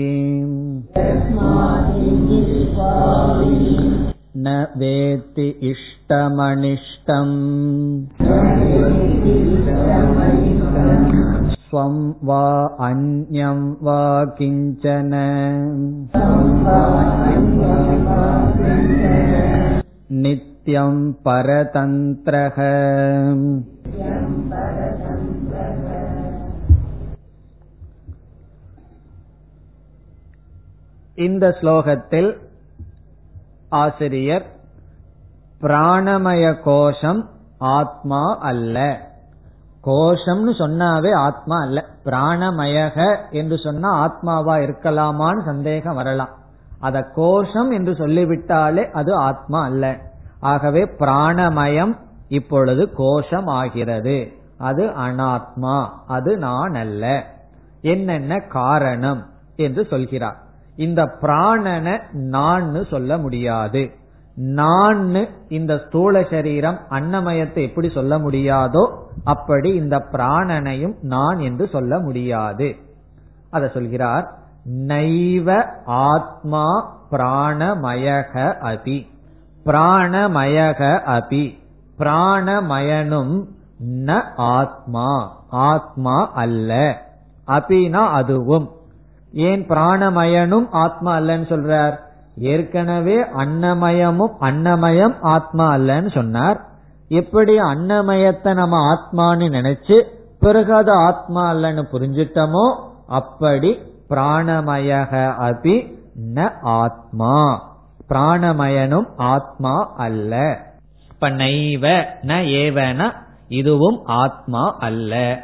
न वेत्ति इष्टमनिष्टम् ஸ்வம் வா அந்யம் வா கிஞ்சன. நித்யம் பரதந்திரக. இந்த ஸ்லோகத்தில் ஆசிரியர் பிராணமய கோஷம் ஆத்மா அல்ல. கோஷம்னு சொன்னாவே ஆத்மா அல்ல. பிராணமயக என்று சொன்னா ஆத்மாவா இருக்கலாமான்னு சந்தேகம் வரலாம். அத கோஷம் என்று சொல்லிவிட்டாலே அது ஆத்மா அல்ல. ஆகவே பிராணமயம் இப்பொழுது கோஷம் ஆகிறது. அது அனாத்மா அது நான் அல்ல. என்னென்ன காரணம் என்று சொல்கிறார். இந்த பிராணனை நான் சொல்ல முடியாது. நான் இந்த ஸ்தூல சரீரம் அன்னமயத்தை எப்படி சொல்ல முடியாதோ அப்படி இந்த பிராணனையும் நான் என்று சொல்ல முடியாது. அத சொல்கிறார் நைவ ஆத்மா பிராணமயக அபி. பிராணமயக அபி. பிராணமயனும் ந ஆத்மா. ஆத்மா அல்ல. அபினா அதுவும். ஏன் பிராணமயனும் ஆத்மா அல்லன்னு சொல்றார்? ஏற்கனவே அன்னமயமும் அன்னமயம் ஆத்மா அல்லன்னு சொன்னார். எப்படி அன்னமயத்தை நம்ம ஆத்மான்னு நினைச்சு பிறகு அது ஆத்மா அல்லன்னு புரிஞ்சிட்டமோ அப்படி பிராணமயக அபி ந ஆத்மா. பிராணமயனும் ஆத்மா அல்ல. இப்ப நைவ ந ஏவன இதுவும் ஆத்மா அல்ல.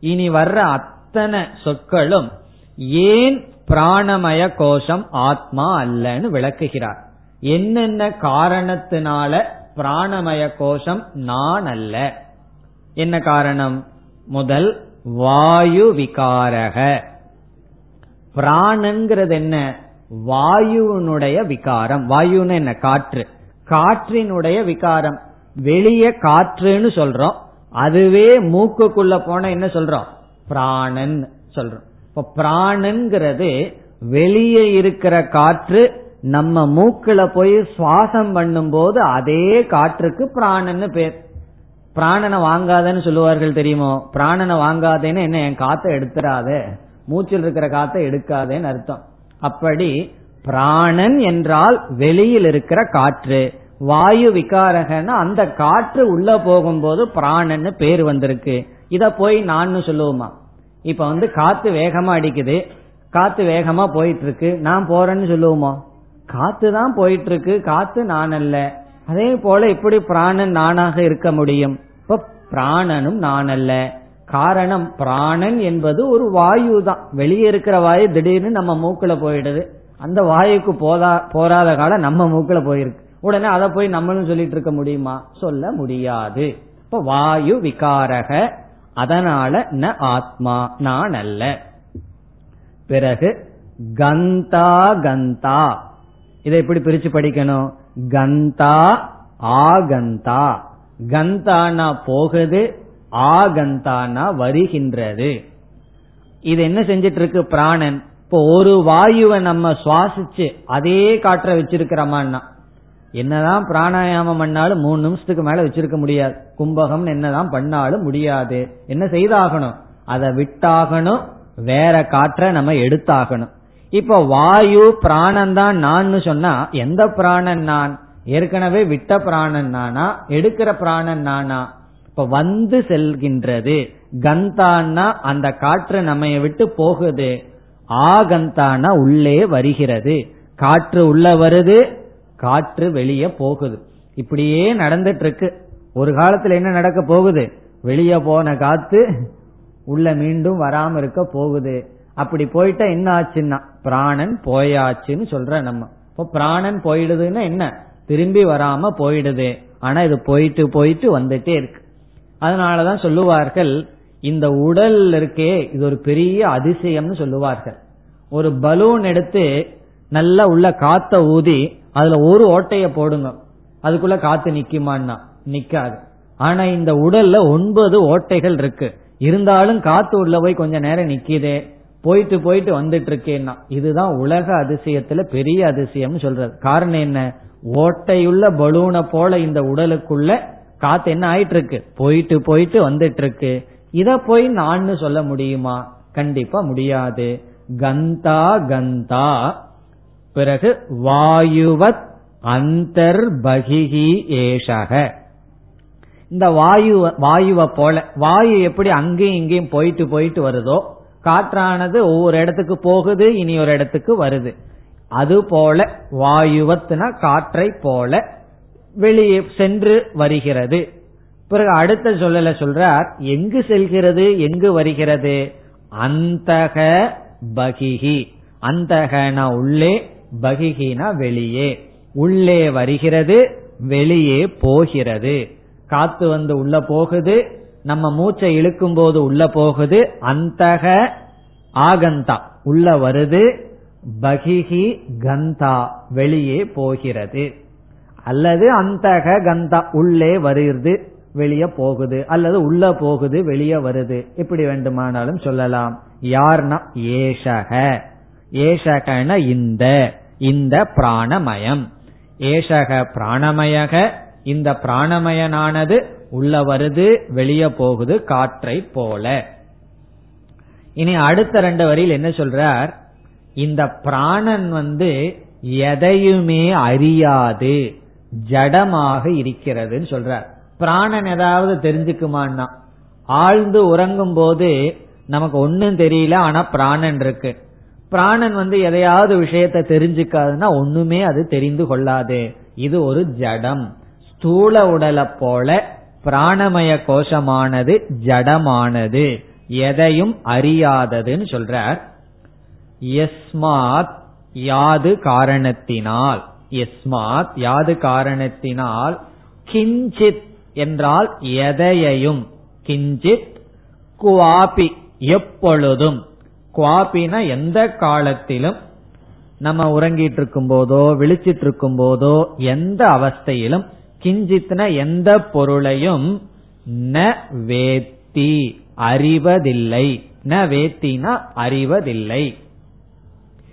இனி வர்ற அத்தனை சொற்களும் ஏன் பிராணமய கோஷம் ஆத்மா அல்லன்னு விளக்குகிறார். என்னென்ன காரணத்தினால பிராணமய கோஷம் நான் அல்ல? என்ன காரணம்? முதல் வாயு விகாரக. பிராணங்கிறது என்ன? வாயுனுடைய விகாரம். வாயுன்னு என்ன? காற்று. காற்றினுடைய விகாரம். வெளியே காற்றுன்னு சொல்றோம். அதுவே மூக்குக்குள்ள போன என்ன சொல்றோம்? பிராணன் சொல்றோம். இப்ப பிராணங்கிறது வெளியே இருக்கிற காற்று நம்ம மூக்குல போய் சுவாசம் பண்ணும்போது அதே காற்றுக்கு பிராணன்னு பேர். பிராணனை வாங்காதன்னு சொல்லுவார்கள் தெரியுமோ? பிராணனை வாங்காதேன்னு என்ன என் காத்தை எடுத்துடாத. மூச்சில் இருக்கிற காத்தை எடுக்காதேன்னு அர்த்தம். அப்படி பிராணன் என்றால் வெளியில் இருக்கிற காற்று. வாயு விகாரகன்னா அந்த காற்று உள்ள போகும்போது பிராணன்னு பேர் வந்திருக்கு. இத போய் நான் சொல்லுவோமா? இப்ப வந்து காத்து வேகமா அடிக்குது. காத்து வேகமா போயிட்டு இருக்கு நான் போறேன்னு சொல்லுவோமா? காத்து தான் போயிட்டு இருக்கு காத்து நான் அல்ல அதே போல இப்படி பிராணன் நானாக இருக்க முடியும். இப்ப பிராணனும் நான் அல்ல காரணம் பிராணன் என்பது ஒரு வாயு தான் வெளியே இருக்கிற வாயு திடீர்னு நம்ம மூக்குல போயிடுது. அந்த வாயுக்கு போதா போராத காலம் நம்ம மூக்குல போயிருக்கு. உடனே அதை போய் நம்மளும் சொல்லிட்டு இருக்க முடியுமா? சொல்ல முடியாது. இப்ப வாயு விகாரக. அதனால ந ஆத்மா நான் அல்ல பிறகு கந்தா கந்தா. இதை எப்படி பிரிச்சு படிக்கணும்? கந்தா ஆகந்தா கந்தானா போகுது ஆகந்தானா வருகின்றது. இது என்ன செஞ்சிட்டு இருக்கு பிராணன்? இப்போ ஒரு வாயுவை நம்ம சுவாசிச்சு அதே காற்ற வச்சிருக்கிறோமான்னா என்னதான் பிராணாயாமம் பண்ணாலும் மூணு நிமிஷத்துக்கு மேல வச்சிருக்க முடியாது. கும்பகம் என்னதான் பண்ணாலும் முடியாது. என்ன செய்தாகணும்? அதை விட்டாகணும். வேற காற்றை நம்ம எடுத்தாகணும். இப்ப வாயு பிராணன் தான் நான் சொன்னா எந்த பிராணன் நான்? ஏற்கனவே விட்ட பிராணன் நானா? எடுக்கிற பிராணன் நானா? இப்ப வந்து செல்கின்றது. கந்தான்னா அந்த காற்று நம்ம விட்டு போகுது. ஆகந்தானா உள்ளே வருகிறது. காற்று உள்ள வருது. காற்று வெளியே போகுது. இப்படியே நடந்துட்டு இருக்கு ஒரு காலத்துல என்ன நடக்க போகுது? வெளியே போன காத்து உள்ள மீண்டும் வராம இருக்க போகுது. அப்படி போயிட்டா என்ன ஆச்சுன்னா பிராணன் போயாச்சுன்னு சொல்ற நம்ம. இப்போ பிராணன் போயிடுதுன்னா என்ன? திரும்பி வராம போயிடுது. ஆனா இது போயிட்டு போயிட்டு வந்துட்டே இருக்கு. அதனாலதான் சொல்லுவார்கள் இந்த உடல் இருக்கே இது ஒரு பெரிய அதிசயம்னு சொல்லுவார்கள். ஒரு பலூன் எடுத்து நல்லா உள்ள காத்த ஊதி அதுல ஒரு ஓட்டைய போடுங்க. அதுக்குள்ள காத்து நிக்குமான்னா? நிக்காது. ஆனா இந்த உடல்ல ஒன்பது ஓட்டைகள் இருக்கு. இருந்தாலும் காத்து உள்ள போய் கொஞ்ச நேரம் நிக்கிதே. போயிட்டு போயிட்டு வந்துட்டு இருக்கேன்னா இதுதான் உலக அதிசயத்துல பெரிய அதிசயம் சொல்றது. காரணம் என்ன? ஓட்டையுள்ள பலூனை போல இந்த உடலுக்குள்ள காத்து என்ன ஆயிட்டு இருக்கு போயிட்டு போயிட்டு வந்துட்டு இருக்கு இத போய் நான் சொல்ல முடியுமா? கண்டிப்பா முடியாது. கந்தா கந்தா பிறகு வாயுவத் அந்தர் ஏஷக. இந்த வாயு வாயுவை போல வாயு எப்படி அங்கேயும் இங்கேயும் போயிட்டு போயிட்டு வருதோ காற்றானது ஒவ்வொரு இடத்துக்கு போகுது இனி ஒரு இடத்துக்கு வருது. அது போல வாயுவத்துனா காற்றை போல வெளியே சென்று வருகிறது. பிறகு அடுத்த சொல்லல சொல்றார் எங்கு செல்கிறது எங்கு வருகிறது? அந்தக பகிஹி. அந்தகன உள்ளே பகிஹினா வெளியே. உள்ளே வருகிறது வெளியே போகிறது. காத்து வந்து உள்ள போகுது நம்ம மூச்சை இழுக்கும் போது உள்ள போகுது அந்தக ஆகந்தா உள்ள வருது பகிஹி கந்தா வெளியே போகிறது. அல்லது அந்தக கந்தா உள்ளே வருகிறது வெளியே போகுது அல்லது உள்ள போகுது வெளியே வருது. இப்படி வேண்டுமானாலும் சொல்லலாம். யார்னா ஏஷக. ஏஷகன இந்த. இந்த பிராணமயம். ஏஷக பிராணமயக இந்த பிராணமயனானது உள்ள வருது வெளியே போகுது காற்றை போல. இனி அடுத்த ரெண்டு வரியில் என்ன சொல்றார்? இந்த பிராணன் வந்து எதையுமே அறியாது ஜடமாக இருக்கிறதுன்னு சொல்றார். பிராணன் ஏதாவது தெரிஞ்சுக்குமான்னா ஆழ்ந்து உறங்கும் போது நமக்கு ஒன்னும் தெரியல ஆனா பிராணன் இருக்கு. பிராணன் வந்து எதையாவது விஷயத்த தெரிஞ்சுக்காதுன்னா ஒண்ணுமே அது தெரிந்து கொள்ளாது. இது ஒரு ஜடம். ஸ்தூல உடலை போல பிராணமய கோஷமானது ஜடமானது. எதையும் அறியாததுன்னு சொல்றார். எஸ்மாத் யாது காரணத்தினால். எஸ்மாத் யாது காரணத்தினால் கிஞ்சித் என்றால் எதையையும். கிஞ்சித் குவாபி எப்பொழுதும். குவாபினா எந்த காலத்திலும் நம்ம உறங்கிட்டு இருக்கும் போதோ விழிச்சிட்டு இருக்கும் போதோ எந்த அவஸ்தையிலும் கிஞ்சித்ன எந்த பொருளையும் ந வேத்தி அறிவதில்லை. ந வேத்தினா அறிவதில்லை.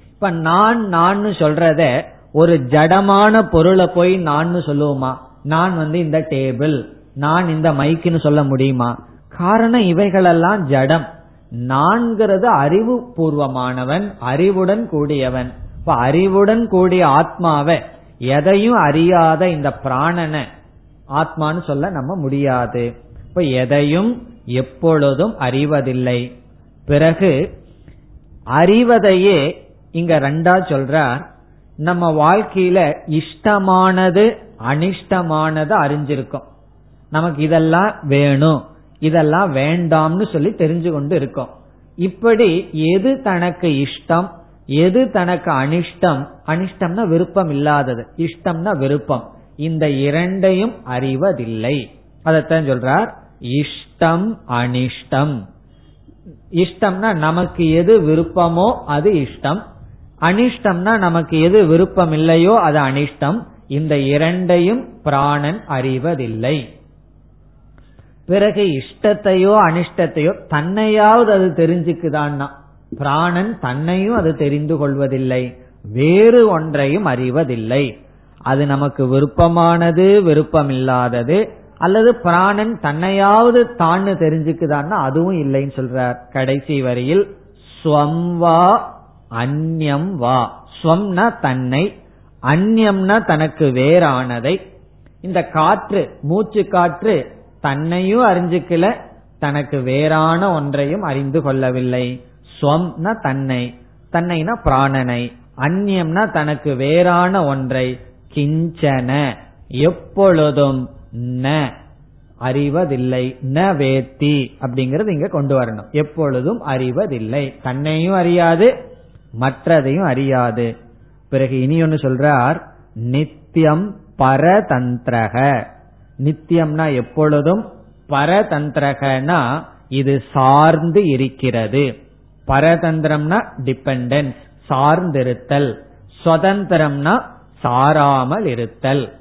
இப்ப நான் நான் சொல்றத ஒரு ஜடமான பொருளை போய் நான் சொல்லுவோமா? நான் வந்து இந்த டேபிள் நான் இந்த மைக்குன்னு சொல்ல முடியுமா? காரணம் இவைகளெல்லாம் ஜடம். நான்கிறது அறிவு பூர்வமானவன் அறிவுடன் கூடியவன். இப்ப அறிவுடன் கூடிய ஆத்மாவை எதையும் அறியாத இந்த பிராணனை ஆத்மான்னு சொல்ல நம்ம முடியாது. இப்ப எதையும் எப்பொழுதும் அறிவதில்லை. பிறகு அறிவதையே இங்க ரெண்டா சொல்றார். நம்ம வாழ்க்கையில இஷ்டமானது அனிஷ்டமானது அறிஞ்சிருக்கோம். நமக்கு இதெல்லாம் வேணும். இதெல்லாம் வேண்டாம்னு சொல்லி தெரிஞ்சு கொண்டு இருக்கோம். இப்படி எது தனக்கு இஷ்டம் எது தனக்கு அனிஷ்டம் அனிஷ்டம்னா விருப்பம் இல்லாதது இஷ்டம்னா விருப்பம். இந்த இரண்டையும் அறிவதில்லை. அதத்தான் சொல்றார் இஷ்டம் அனிஷ்டம். இஷ்டம்னா நமக்கு எது விருப்பமோ அது இஷ்டம். அனிஷ்டம்னா நமக்கு எது விருப்பம் இல்லையோ அது அனிஷ்டம். இந்த இரண்டையும் பிராணன் அறிவதில்லை. பிறகு இஷ்டத்தையோ அனிஷ்டத்தையோ தன்னையாவது அது தெரிஞ்சுக்குதான்னா? பிராணன் தன்னையும் அது தெரிந்து கொள்வதில்லை. வேறு ஒன்றையும் அறிவதில்லை. அது நமக்கு விருப்பமானது விருப்பமில்லாதது அல்லது பிராணன் தன்னையாவது தான்னு தெரிஞ்சுக்குதான்னா அதுவும் இல்லைன்னு சொல்றார். கடைசி வரியில் ஸ்வம்வா அந்யம் வா. ஸ்வம்னா தன்னை அந்யம்னா தனக்கு வேறானதை. இந்த காற்று மூச்சு காற்று தன்னையும் அறிஞ்சுக்கல தனக்கு வேறான ஒன்றையும் அறிந்து கொள்ளவில்லை. ஸ்வம்னா தன்னை தன்னைனா பிராணனை அந்நியம்னா தனக்கு வேறான ஒன்றை கிஞ்சன எப்பொழுதும் ந அறிவதில்லை ந வேத்தி அப்படிங்கறது இங்க கொண்டு வரணும். எப்பொழுதும் அறிவதில்லை. தன்னையும் அறியாது மற்றதையும் அறியாது. பிறகு இனி ஒன்னு சொல்றார் நித்தியம் பரதந்திரக. நித்தியம்னா எப்பொழுதும் பரதந்திரகனா இது சார்ந்து இருக்கிறது. பரதந்திரம்னா டிபெண்டன்ஸ் சார்ந்திருத்தல். சுதந்திரம்னா சாராமல் இருத்தல்.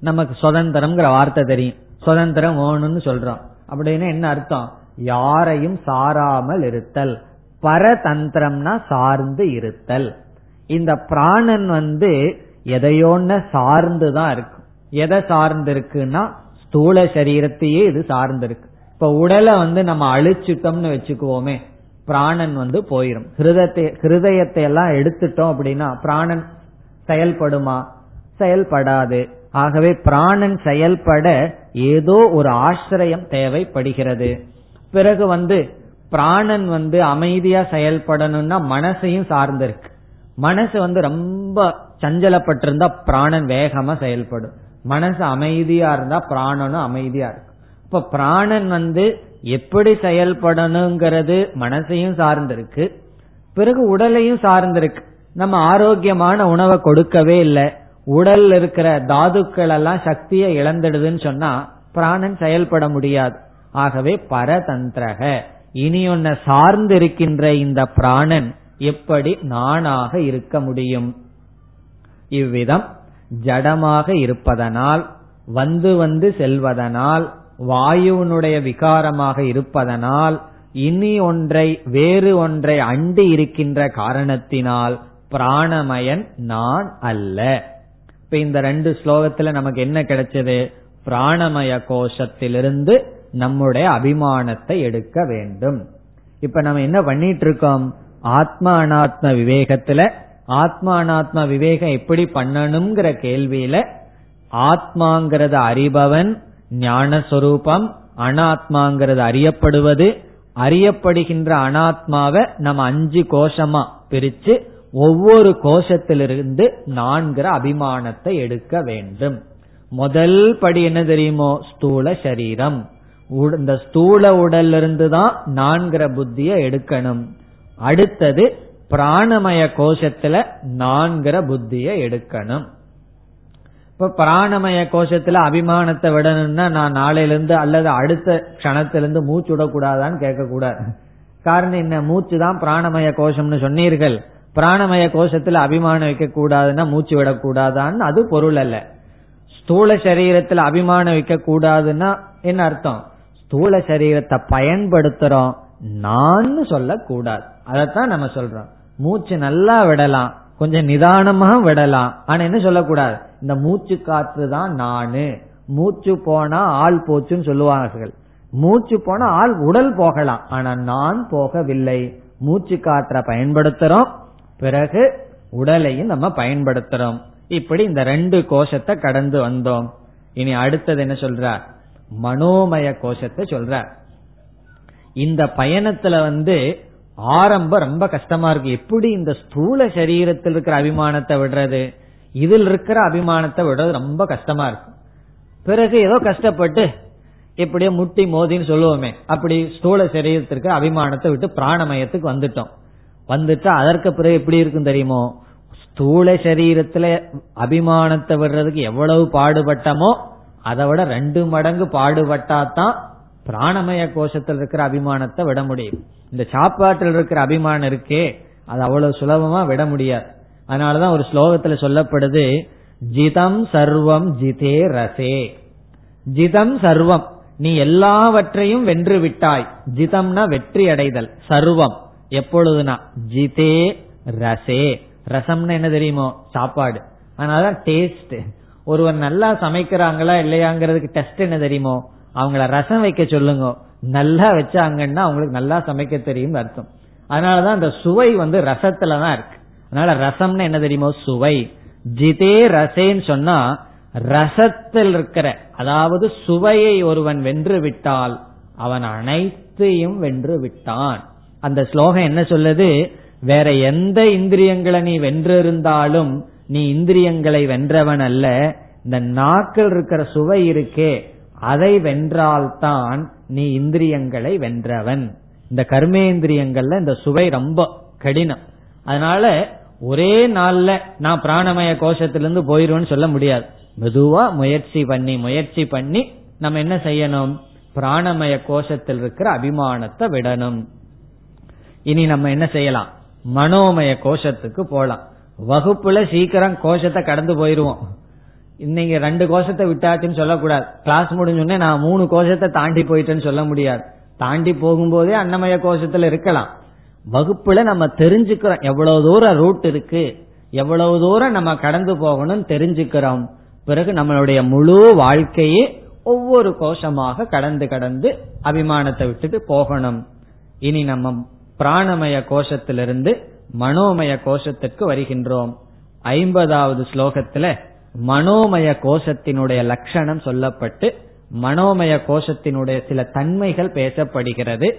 நமக்கு சுதந்திரம்ங்கிற வார்த்தை தெரியும். சுதந்திரம் வேணும்னு சொல்றோம். அப்படின்னு என்ன அர்த்தம்? யாரையும் சாராமல் இருத்தல். பரதந்திரம்னா சார்ந்து இருத்தல். இந்த பிராணன் வந்து எதையோன்னு சார்ந்துதான் இருக்கும். எதை சார்ந்திருக்குன்னா ஸ்தூல சரீரத்தையே இது சார்ந்திருக்கு. இப்ப உடலை வந்து நம்ம அழிச்சிட்டோம்னு வச்சுக்குவோமே பிராணன் வந்து போயிரும். ஹிருதத்தை ஹிருதயத்தை எல்லாம் எடுத்துட்டோம் அப்படின்னா பிராணன் செயல்படுமா? செயல்படாது. ஆகவே பிராணன் செயல்பட ஏதோ ஒரு ஆசிரியம் தேவைப்படுகிறது. பிறகு வந்து பிராணன் வந்து அமைதியா செயல்படணும்னா மனசையும் சார்ந்திருக்கு. மனசு வந்து ரொம்ப சஞ்சலப்பட்டிருந்தா பிராணன் வேகமா செயல்படும். மனசு அமைதியா இருந்தா பிராணனும் அமைதியா இருக்கும். இப்ப பிராணன் வந்து எப்படி செயல்படணுங்கிறது மனசையும் சார்ந்திருக்கு. பிறகு உடலையும் சார்ந்திருக்கு. நம்ம ஆரோக்கியமான உணவை கொடுக்கவே இல்லை. உடல் இருக்கிற தாதுக்கள் எல்லாம் சக்தியை இழந்துடுதுன்னு சொன்னா பிராணன் செயல்பட முடியாது. ஆகவே பரதந்திரக. இனி ஒன்ன சார்ந்து இருக்கின்ற இந்த பிராணன் எப்படி நானாக இருக்க முடியும்? இவ்விதம். ஜடமாக இருப்பதனால் வந்து வந்து செல்வதனால் வாயுவினுடைய விகாரமாக இருப்பதனால் இனி ஒன்றை வேறு ஒன்றை அண்டி இருக்கின்ற காரணத்தினால் பிராணமயன் நான் அல்ல. இப்ப இந்த ரெண்டு ஸ்லோகத்துல நமக்கு என்ன கிடைச்சது? பிராணமய கோஷத்திலிருந்து நம்முடைய அபிமானத்தை எடுக்க வேண்டும். இப்ப நம்ம என்ன பண்ணிட்டு இருக்கோம்? ஆத்மா அனாத்ம விவேகத்துல ஆத்மா அனாத்மா விவேகம் எப்படி பண்ணணுங்கிற கேள்வியில ஆத்மாங்கிறத அறிபவன் ஞானஸ்வரூபம் அனாத்மாங்கிறது அறியப்படுவது அறியப்படுகின்ற அனாத்மாவை நம்ம அஞ்சு கோஷமா பிரிச்சு ஒவ்வொரு கோஷத்திலிருந்து நான்கிற அபிமானத்தை எடுக்க வேண்டும். முதல் படி என்ன தெரியுமோ? ஸ்தூல சரீரம். இந்த ஸ்தூல உடல்ல இருந்து தான் நான்கிற புத்திய எடுக்கணும். அடுத்தது பிராணமய கோஷத்துல நான்கிற புத்திய எடுக்கணும். இப்ப பிராணமய கோஷத்துல அபிமானத்தை விடணும்னா நான் நாளையிலிருந்து அல்லது அடுத்த கணத்திலிருந்து மூச்சு விடக்கூடாதான்னு கேட்க கூடாது காரணம் என்ன? மூச்சு தான் பிராணமய கோஷம்னு சொன்னீர்கள். பிராணமய கோஷத்துல அபிமானம் வைக்க கூடாதுன்னா மூச்சு விடக்கூடாதான்னு அது பொருள் அல்ல. ஸ்தூல சரீரத்துல அபிமானம் வைக்க கூடாதுன்னா என்ன அர்த்தம்? ஸ்தூல சரீரத்தை பயன்படுத்துறோம். நான் சொல்லக்கூடாது. அதைத்தான் நம்ம சொல்றோம். மூச்சு நல்லா விடலாம். கொஞ்சம் நிதானமா விடலாம். ஆனா என்ன சொல்லக்கூடாது? இந்த மூச்சு காற்று தான் நானு. மூச்சு போனா ஆள் போச்சுன்னு சொல்லுவார்கள். மூச்சு போனா ஆள் உடல் போகலாம். ஆனா நான் போகவில்லை. மூச்சு காற்றை பயன்படுத்துறோம். பிறகு உடலையும் நம்ம பயன்படுத்துறோம். இப்படி இந்த ரெண்டு கோஷத்தை கடந்து வந்தோம். இனி அடுத்தது என்ன சொல்ற மனோமய கோஷத்தை சொல்ற இந்த பயணத்துல வந்து ஆரம்பம் ரொம்ப கஷ்டமா இருக்கு. எப்படி இந்த ஸ்தூல சரீரத்தில் இருக்கிற அபிமானத்தை விடுறது? இதில் இருக்கிற அபிமானத்தை விடுறது ரொம்ப கஷ்டமா இருக்கு. பிறகு ஏதோ கஷ்டப்பட்டு எப்படியோ முட்டி மோதின்னு சொல்லுவோமே அப்படி ஸ்தூல சரீரத்திற்கு அபிமானத்தை விட்டு பிராணமயத்துக்கு வந்துட்டோம். வந்துட்டா அதற்கு பிறகு எப்படி இருக்கும் தெரியுமோ? ஸ்தூல சரீரத்துல அபிமானத்தை விடுறதுக்கு எவ்வளவு பாடுபட்டமோ அதை விட ரெண்டு மடங்கு பாடுபட்டாதான் பிராணமய கோஷத்தில் இருக்கிற அபிமானத்தை விட முடியும். இந்த சாப்பாட்டில் இருக்கிற அபிமானம் இருக்கே அது அவ்வளவு சுலபமா விட முடியாது. அதனாலதான் ஒரு ஸ்லோகத்துல சொல்லப்படுது ஜிதம் சர்வம் ஜிதே ரசே. ஜிதம் சர்வம். நீ எல்லாவற்றையும் வென்று விட்டாய். ஜிதம்னா வெற்றி அடைதல். சர்வம். எப்பொழுதுனா? ஜிதே ரசே. ரசம்னு என்ன தெரியுமோ? சாப்பாடு. அதனாலதான் டேஸ்ட். ஒருவர் நல்லா சமைக்கிறாங்களா இல்லையாங்கிறதுக்கு டெஸ்ட் என்ன தெரியுமோ? அவங்கள ரசம் வைக்க சொல்லுங்க. நல்லா வச்சாங்கன்னா அவங்களுக்கு நல்லா சமைக்க தெரியும் அர்த்தம். அதனாலதான் அந்த சுவை வந்து ரசத்துலதான் இருக்கு. அதனால ரசம்னு என்ன தெரியுமோ? சுவை. ஜிதே ரசேன்னு சொன்னா ரசத்தில் இருக்கிற அதாவது சுவையை ஒருவன் வென்று விட்டால் அவன் அனைத்தையும் வென்று விட்டான். அந்த ஸ்லோகம் என்ன சொல்லுது? வேற எந்த இந்திரியங்களை நீ வென்றிருந்தாலும் நீ இந்திரியங்களை வென்றவன் அல்ல. இந்த நாக்கில் இருக்கிற சுவை இருக்கே. அதை வென்றால்தான் நீ இந்திரியங்களை வென்றவன். இந்த கர்மேந்திரியங்கள்ல இந்த சுவை ரொம்ப கடினம். அதனால ஒரே நாள்ல நான் பிராணமய கோஷத்திலிருந்து போயிருவேன்னு சொல்ல முடியாது. மெதுவா முயற்சி பண்ணி முயற்சி பண்ணி நம்ம என்ன செய்யணும்? பிராணமய கோஷத்தில் இருக்கிற அபிமானத்தை விடணும். இனி நம்ம என்ன செய்யலாம்? மனோமய கோஷத்துக்கு போலாம். வகுப்புல சீக்கிரம் கோஷத்தை கடந்து போயிருவோம். இன்னைக்கு ரெண்டு கோஷத்தை விட்டாச்சுன்னு சொல்லக்கூடாது. கிளாஸ் முடிஞ்சோடனே நான் மூணு கோஷத்தை தாண்டி போயிட்டேன்னு சொல்ல முடியாது. தாண்டி போகும்போதே அன்னமய கோஷத்துல இருக்கலாம். வகுப்புல நம்ம தெரிஞ்சுக்கிறோம். எவ்வளவு தூரம் ரூட் இருக்கு எவ்வளவு தூரம் நம்ம கடந்து போகணும்னு தெரிஞ்சுக்கிறோம். பிறகு நம்மளுடைய முழு வாழ்க்கையே ஒவ்வொரு கோஷமாக கடந்து கடந்து அபிமானத்தை விட்டுட்டு போகணும். இனி நம்ம பிராணமய கோஷத்திலிருந்து மனோமய கோஷத்திற்கு வருகின்றோம். ஐம்பதாவது ஸ்லோகத்துல மனோமய கோஷத்தினுடைய லட்சணம் சொல்லப்பட்டு மனோமய கோஷத்தினுடைய சில தன்மைகள் பேசப்படுகிறது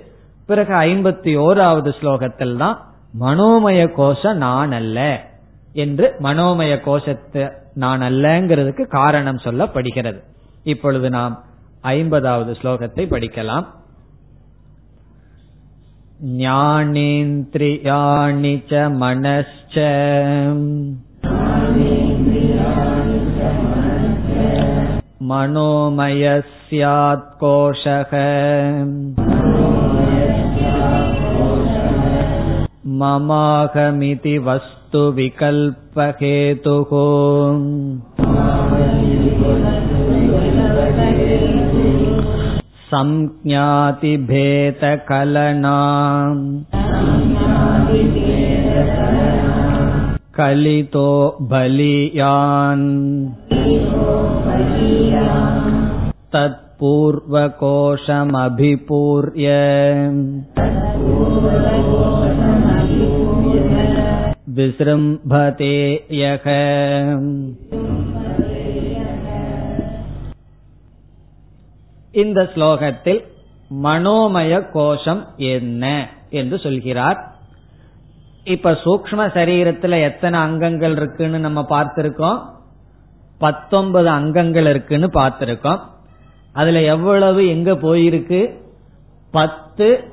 பிறகு ஐம்பத்தி ஓராவது ஸ்லோகத்தில் தான் மனோமய கோஷம் நான் அல்ல என்று மனோமய கோஷத்தை நான் அல்லங்கிறதுக்கு காரணம் சொல்லப்படுகிறது இப்பொழுது நாம் ஐம்பதாவது ஸ்லோகத்தை படிக்கலாம் ज्ञानेन्द्रियाणि च मनश्च மனோமய ஸ்யாத் கோஷக மமாகமிதி வஸ்து விகல்பகேதுः. சம்ஞாதி பேத கலனாம் कलितो बलियान् तत्पूर्वकोशमभिपूर्य विसृम्भते यः இந்த ஸ்லோகத்தில் மனோமய கோஷம் என்ன என்று சொல்கிறார் இப்ப சூக்ம சரீரத்துல எத்தனை அங்கங்கள் இருக்குன்னு நம்ம பார்த்திருக்கோம். பத்தொன்பது அங்கங்கள் இருக்குன்னு பார்த்திருக்கோம். அதுல எவ்வளவு எங்க போயிருக்கு? பத்து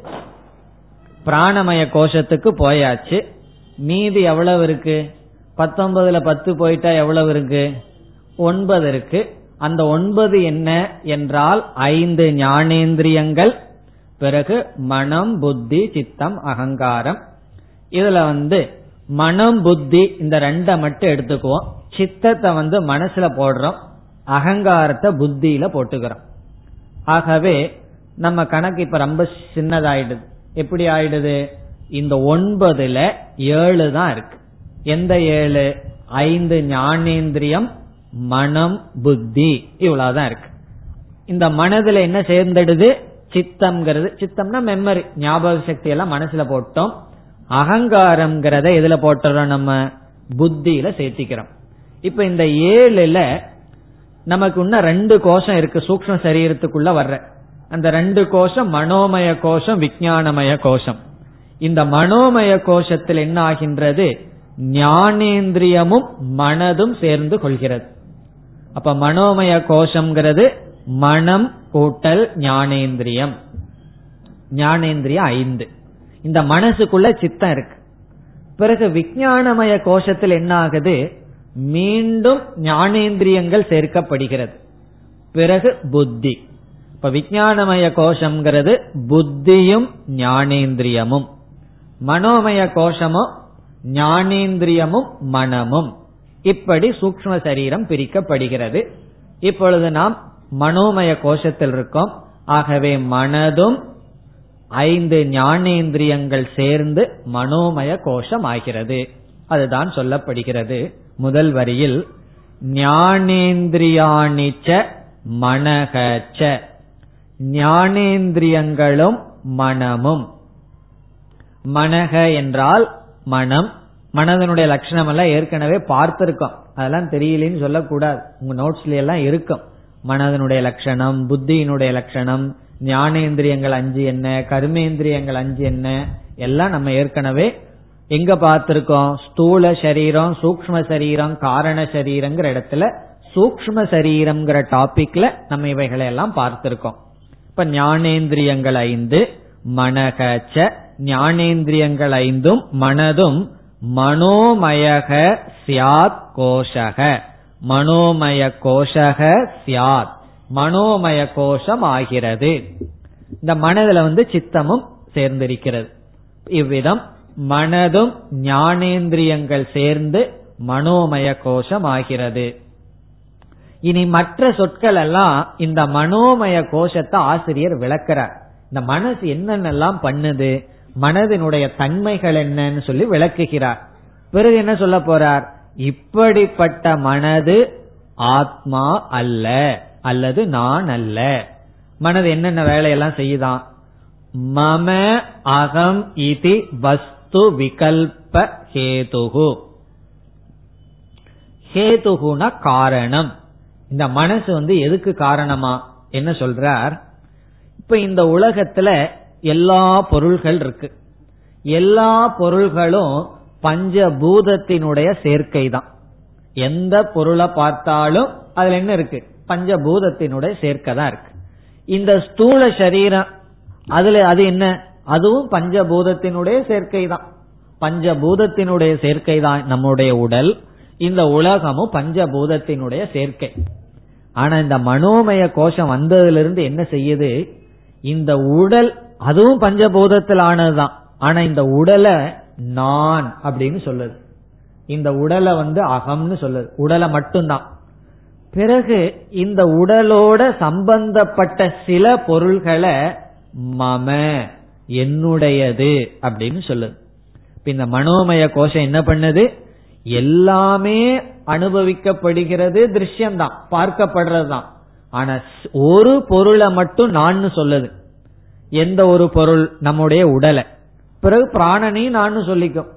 பிராணமய கோஷத்துக்கு போயாச்சு. மீதி எவ்வளவு இருக்கு? பத்தொன்பதுல பத்து போயிட்டா எவ்வளவு இருக்கு? ஒன்பது இருக்கு. அந்த ஒன்பது என்ன என்றால் ஐந்து ஞானேந்திரியங்கள். பிறகு மனம் புத்தி சித்தம் அகங்காரம். இதுல வந்து மனம் புத்தி இந்த ரெண்டை மட்டும் எடுத்துக்குவோம். சித்தத்தை வந்து மனசுல போடுறோம். அகங்காரத்தை புத்தியில போட்டுக்கிறோம். ஆகவே நம்ம கணக்கு இப்ப ரொம்ப சின்னதாயிடுது. எப்படி ஆயிடுது? இந்த ஒன்பதுல ஏழு தான் இருக்கு. எந்த ஏழு? ஐந்து ஞானேந்திரியம் மனம் புத்தி இவ்வளவுதான் இருக்கு. இந்த மனதுல என்ன சேர்ந்துடுது? சித்தம்ங்கிறது. சித்தம்னா மெமரி ஞாபக சக்தி எல்லாம் மனசுல போட்டோம். அகங்காரம்ங்கிறத எதுல போட்டுறோம்? நம்ம புத்தியில சேர்த்திக்கிறோம். இப்ப இந்த ஏழுல நமக்கு இன்னும் ரெண்டு கோஷம் இருக்கு. சூக்ம சரீரத்துக்குள்ள வர்ற. அந்த ரெண்டு கோஷம் மனோமய கோஷம் விஜயானமய கோஷம். இந்த மனோமய கோஷத்தில் என்ன ஆகின்றது? ஞானேந்திரியமும் மனதும் சேர்ந்து கொள்கிறது. அப்ப மனோமய கோஷம்ங்கிறது மனம் கூட்டல் ஞானேந்திரியம். ஞானேந்திரியம் ஐந்து. இந்த மனசுக்குள்ள சித்தம் இருக்கு. பிறகு விஞ்ஞானமய கோஷத்தில் என்ன ஆகுது மீண்டும் ஞானேந்திரியங்கள் சேர்க்கப்படுகிறது. பிறகு புத்தி. இப்ப விஞ்ஞானமய கோஷம்ங்கிறது புத்தியும் ஞானேந்திரியமும். மனோமய கோஷமும் ஞானேந்திரியமும் மனமும். இப்படி சூக்ம சரீரம் பிரிக்கப்படுகிறது. இப்பொழுது நாம் மனோமய கோஷத்தில் இருக்கோம். ஆகவே மனதும் ஐந்து ஞானேந்திரியங்கள் சேர்ந்து மனோமய கோஷம் ஆகிறது அதுதான் சொல்லப்படுகிறது. முதல் வரியில் ஞானேந்திரியாணிச்ச மனகச்ச. ஞானேந்திரியங்களும் மனமும். மனக என்றால் மனம். மனதனுடைய லட்சணம் எல்லாம் ஏற்கனவே பார்த்திருக்கோம். அதெல்லாம் தெரியலன்னு சொல்லக்கூடாது. உங்க நோட்ஸ்ல எல்லாம் இருக்கும். மனதனுடைய லட்சணம் புத்தியினுடைய லட்சணம் ஞானேந்திரியங்கள் அஞ்சு என்ன கர்மேந்திரியங்கள் அஞ்சு என்ன எல்லாம் நம்ம ஏற்கனவே எங்க பார்த்திருக்கோம்? ஸ்தூல சரீரம் சூக்ம சரீரம் காரண சரீரங்கிற இடத்துல சூக்ம சரீரம்ங்கிற டாபிக்ல நம்ம இவைகளை எல்லாம் பார்த்திருக்கோம். இப்ப ஞானேந்திரியங்கள் ஐந்து மனகச்ச ஞானேந்திரியங்கள் ஐந்தும் மனதும் மனோமயக சியாத் கோஷக. மனோமய கோஷக சியாத். மனோமய கோஷம் ஆகிறது இந்த மனதுல வந்து சித்தமும் சேர்ந்திருக்கிறது. இவ்விதம் மனதும் ஞானேந்திரியங்கள் சேர்ந்து மனோமய கோஷம் ஆகிறது இனி மற்ற சொற்கள் எல்லாம் இந்த மனோமய கோஷத்தை ஆசிரியர் விளக்கிறார். இந்த மனசு என்னென்னலாம் பண்ணுது மனதினுடைய தன்மைகள் என்னன்னு சொல்லி விளக்குகிறார். பிறகு என்ன சொல்ல போறார்? இப்படிப்பட்ட மனது ஆத்மா அல்ல. அல்லது நான் அல்ல. மனது என்னென்ன வேலையெல்லாம் செய்யுதான்? மம அகம் இதி வஸ்து விகல்ப ஹேதுகு. ஹேதுகுனா காரணம். இந்த மனசு வந்து எதுக்கு காரணமா? என்ன சொல்றார்? இப்ப இந்த உலகத்துல எல்லா பொருள்கள் இருக்கு. எல்லா பொருள்களும் பஞ்சபூதத்தினுடைய சேர்க்கை தான் எந்த பொருளை பார்த்தாலும் அதுல என்ன இருக்கு? பஞ்சபூதத்தினுடைய சேர்க்கை தான் இருக்கு. இந்த ஸ்தூல சரீரம் அதுல அது என்ன? அதுவும் பஞ்சபூதத்தினுடைய சேர்க்கை தான் பஞ்சபூதத்தினுடைய சேர்க்கை தான் நம்முடைய உடல். இந்த உலகமும் பஞ்சபூதத்தினுடைய சேர்க்கை. ஆனா இந்த மனோமய கோஷம் வந்ததிலிருந்து என்ன செய்யுது? இந்த உடல் அதுவும் பஞ்சபூதத்தில் ஆனதுதான் ஆனா இந்த உடலை நான் அப்படின்னு சொல்லுது. இந்த உடலை வந்து அகம்னு சொல்லுது. உடலை மட்டும்தான். பிறகு இந்த உடலோட சம்பந்தப்பட்ட சில பொருள்களை மம என்னுடையது அப்படின்னு சொல்லுது. இந்த மனோமய கோஷம் என்ன பண்ணுது? எல்லாமே அனுபவிக்கப்படுகிறது திருஷ்யம்தான் பார்க்கப்படுறது தான் ஆனா ஒரு பொருளை மட்டும் நான் சொல்லுது. எந்த ஒரு பொருள்? நம்முடைய உடலை. பிறகு பிராணனையும் நான் சொல்லிக்கும்.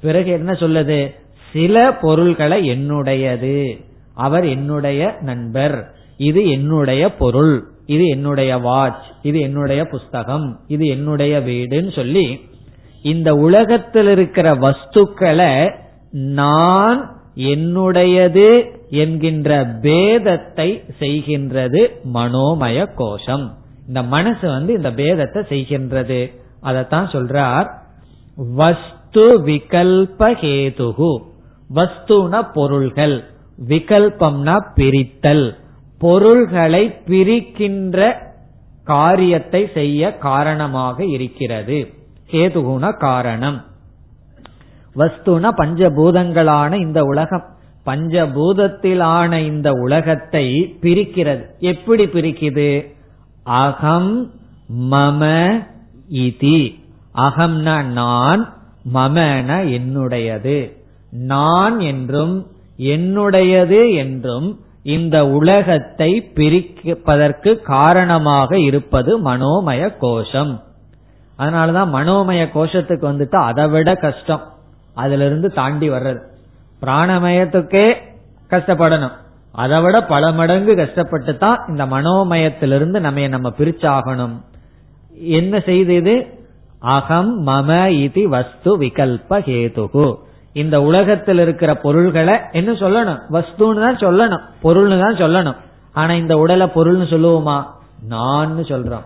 பிறகு என்ன சொல்லுது? சில பொருள்களை என்னுடையது. அவர் என்னுடைய நண்பர். இது என்னுடைய பொருள். இது என்னுடைய வாட்ச் இது என்னுடைய புஸ்தகம். இது என்னுடைய வீடுன்னு சொல்லி இந்த உலகத்தில் இருக்கிற வஸ்துக்களை நான் என்னுடையது என்கின்ற பேதத்தை செய்கின்றது மனோமய கோஷம். இந்த மனசு வந்து இந்த பேதத்தை செய்கின்றது. அதத்தான் சொல்றார் வஸ்து விகல்பஹேதுகு வஸ்துன பொருள்கள். விகல்பம்னா பிரித்தல். பொருள்களை பிரிக்கின்ற காரியத்தை செய்ய காரணமாக இருக்கிறது. ஹேதுகுண காரணம். வஸ்துன பஞ்சபூதங்களான இந்த உலகம். பஞ்சபூதத்திலான இந்த உலகத்தை பிரிக்கிறது. எப்படி பிரிக்குது? அகம் மம இதி. அகம்னா நான் மமன என்னுடையது. நான் என்றும் என்னுடையது என்றும் இந்த உலகத்தை பிரிப்பதற்கு காரணமாக இருப்பது மனோமய கோஷம். அதனாலதான் மனோமய கோஷத்துக்கு வந்துட்டு அதை விட கஷ்டம். அதுல இருந்து தாண்டி வர்றது. பிராணமயத்துக்கே கஷ்டப்படணும். அதை விட பல மடங்கு கஷ்டப்பட்டு தான் இந்த மனோமயத்திலிருந்து நம்ம நம்ம பிரிச்சாகணும். என்ன செய்தது அகம் மம இதி வஸ்து விகல்ப ஹேதுகு. இந்த உலகத்தில் இருக்கிற பொருள்களை என்ன சொல்லணும்? வஸ்துன்னு தான் சொல்லணும். பொருள்னு தான் சொல்லணும். ஆனா இந்த உடலை பொருள்னு சொல்லுவோமா? நான் சொல்றோம்.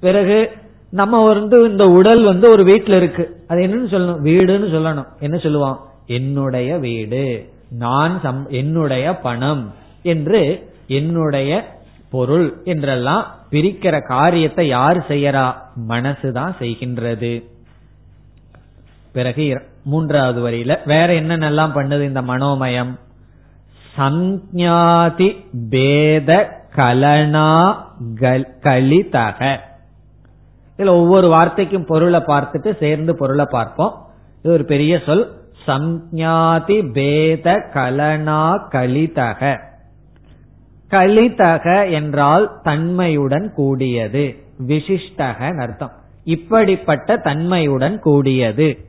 பிறகு நம்ம வந்து இந்த உடல் வந்து ஒரு வீட்டுல இருக்கு. அது என்னன்னு சொல்லணும்? வீடுன்னு சொல்லணும். என்ன சொல்லுவான் என்னுடைய வீடு. நான் சம் என்னுடைய பணம் என்று என்னுடைய பொருள் என்றெல்லாம் பிரிக்கிற காரியத்தை யார் செய்யறா? மனசுதான் செய்கின்றது. பிறகு மூன்றாவது வரியில வேற என்னென்னலாம் பண்ணுது இந்த மனோமயம்? சஞ்ஞாதி பேத கலனா கலிதக. இதுல ஒவ்வொரு வார்த்தைக்கும் பொருளை பார்த்துட்டு சேர்ந்து பொருளை பார்ப்போம். இது ஒரு பெரிய சொல். சஞ்ஞாதி பேத கலனா கலிதக. கலிதக என்றால் தன்மையுடன் கூடியது. விசிஷ்டக அர்த்தம். இப்படிப்பட்ட தன்மையுடன் கூடியது.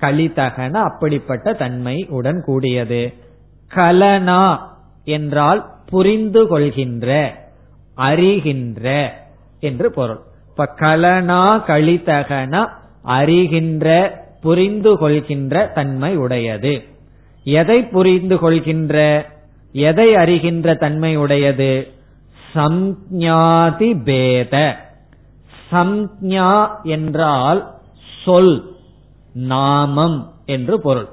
கலிதகன அப்படிப்பட்ட தன்மை உடன் கூடியது. கலனா என்றால் புரிந்து கொள்கின்ற அறிகின்ற என்று பொருள். இப்ப கலனா கலிதகன அறிகின்ற புரிந்து கொள்கின்ற தன்மை உடையது. எதை புரிந்து கொள்கின்ற எதை அறிகின்ற தன்மை உடையது? சம்ஞாதி பேத. சம்ஞா என்றால் சொல். நாமம் என்று பொருள்.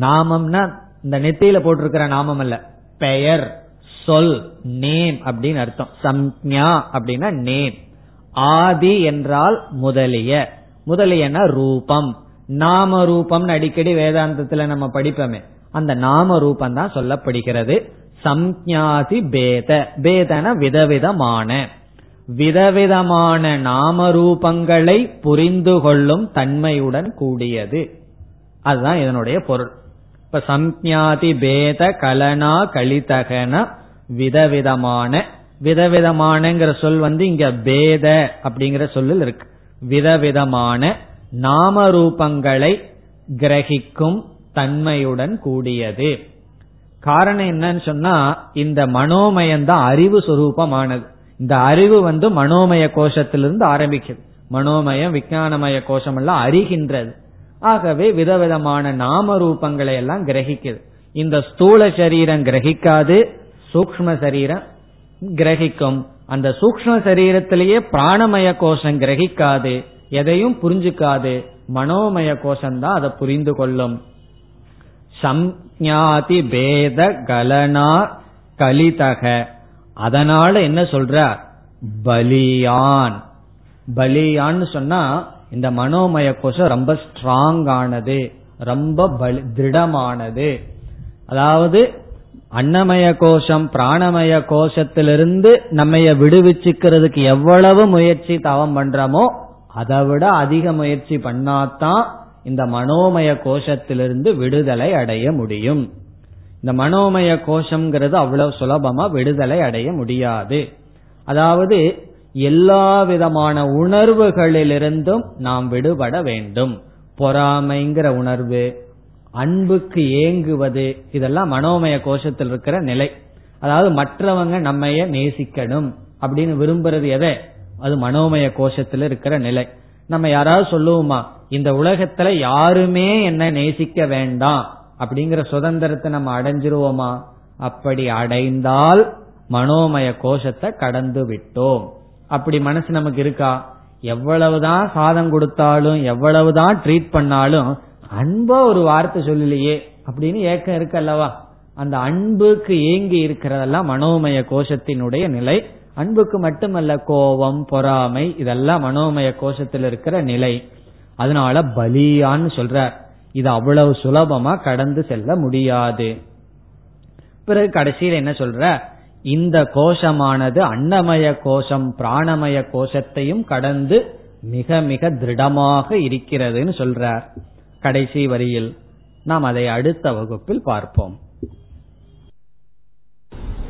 நாமம்னா இந்த நெத்தியில போட்டிருக்கிற நாமம் அல்ல. பெயர் சொல் நேம் அப்படின்னு அர்த்தம். சம்ஞா அப்படின்னா நேம். ஆதி என்றால் முதலிய. முதலியன ரூபம். நாம ரூபம் அடிக்கடி வேதாந்தத்துல நம்ம படிப்போமே. அந்த நாம ரூபம் தான் சொல்லப்படுகிறது. சம்ஞாதி பேத. பேதன விதவிதமான. விதவிதமான நாமரூபங்களை புரிந்து கொள்ளும் தன்மையுடன் கூடியது. அதுதான் இதனுடைய பொருள். இப்ப சம்ஞாதி பேத கலனா கலிதகன விதவிதமான விதவிதமானங்கிற சொல் வந்து இங்க பேத அப்படிங்கிற சொல்லில் இருக்கு. விதவிதமான நாம ரூபங்களை கிரகிக்கும் தன்மையுடன் கூடியது. காரணம் என்னன்னு சொன்னா இந்த மனோமயம் தான் அறிவு சுரூபமானது. இந்த அறிவு வந்து மனோமய கோஷத்திலிருந்து ஆரம்பிக்குது. மனோமயம் விஞ்ஞானமய கோஷம் எல்லாம் அறிகின்றது. ஆகவே விதவிதமான நாம ரூபங்களை எல்லாம் கிரகிக்குது. இந்த ஸ்தூல சரீரம் கிரகிக்காது சூக்ம சரீரம் கிரகிக்கும். அந்த சூக்ம சரீரத்திலேயே பிராணமய கோஷம் கிரகிக்காது எதையும் புரிஞ்சுக்காது. மனோமய கோஷம் தான் அதை புரிந்து கொள்ளும். சம்ஞாதி பேத கலனா கலிதக. அதனால என்ன சொல்ற பலியான். பலியான்னு சொன்னா இந்த மனோமய கோஷம் ரொம்ப ஸ்ட்ராங் ஆனது ரொம்ப திருடமானது அதாவது அன்னமய கோஷம் பிராணமய கோஷத்திலிருந்து நம்ம விடுவிச்சுக்கிறதுக்கு எவ்வளவு முயற்சி தவம் பண்றோமோ அதை விட அதிக முயற்சி பண்ணாதான் இந்த மனோமய கோஷத்திலிருந்து விடுதலை அடைய முடியும். இந்த மனோமய கோஷம்ங்கிறது அவ்வளவு சுலபமா விடுதலை அடைய முடியாது. அதாவது எல்லா விதமான உணர்வுகளிலிருந்தும் நாம் விடுபட வேண்டும். பொறாமைங்கிற உணர்வு அன்புக்கு ஏங்குவது இதெல்லாம் மனோமய கோஷத்தில் இருக்கிற நிலை. அதாவது மற்றவங்க நம்மைய நேசிக்கணும் அப்படின்னு விரும்புறது எதை? அது மனோமய கோஷத்துல இருக்கிற நிலை. நம்ம யாராவது சொல்லுவோமா இந்த உலகத்துல யாருமே என்ன நேசிக்க வேண்டாம். அப்படிங்கிற சுதந்திரத்தை நம்ம அடைஞ்சிருவோமா? அப்படி அடைந்தால் மனோமய கோஷத்தை கடந்து விட்டோம். அப்படி மனசு நமக்கு இருக்கா? எவ்வளவுதான் சாதம் கொடுத்தாலும் எவ்வளவுதான் ட்ரீட் பண்ணாலும் அன்பா ஒரு வார்த்தை சொல்லலையே அப்படின்னு ஏக்கம் இருக்கு அல்லவா? அந்த அன்புக்கு ஏங்கி இருக்கிறதெல்லாம் மனோமய கோஷத்தினுடைய நிலை. அன்புக்கு மட்டுமல்ல கோபம் பொறாமை இதெல்லாம் மனோமய கோஷத்தில் இருக்கிற நிலை. அதனால பலியான்னு சொல்ற இது அவ்வளவு சுலபமா கடந்து செல்ல முடியாது. பிறகு கடைசியில் என்ன சொல்ற? இந்த கோஷமானது அன்னமய கோஷம் பிராணமய கோஷத்தையும் கடந்து மிக மிக திருடமாக இருக்கிறதுன்னு சொல்றார். கடைசி வரியில் நாம் அதை அடுத்த வகுப்பில் பார்ப்போம்.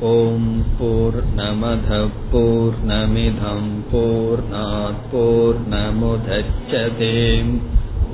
ஓம் போர் நமத போர் நமிதம் போர் நமுதச்சதேம்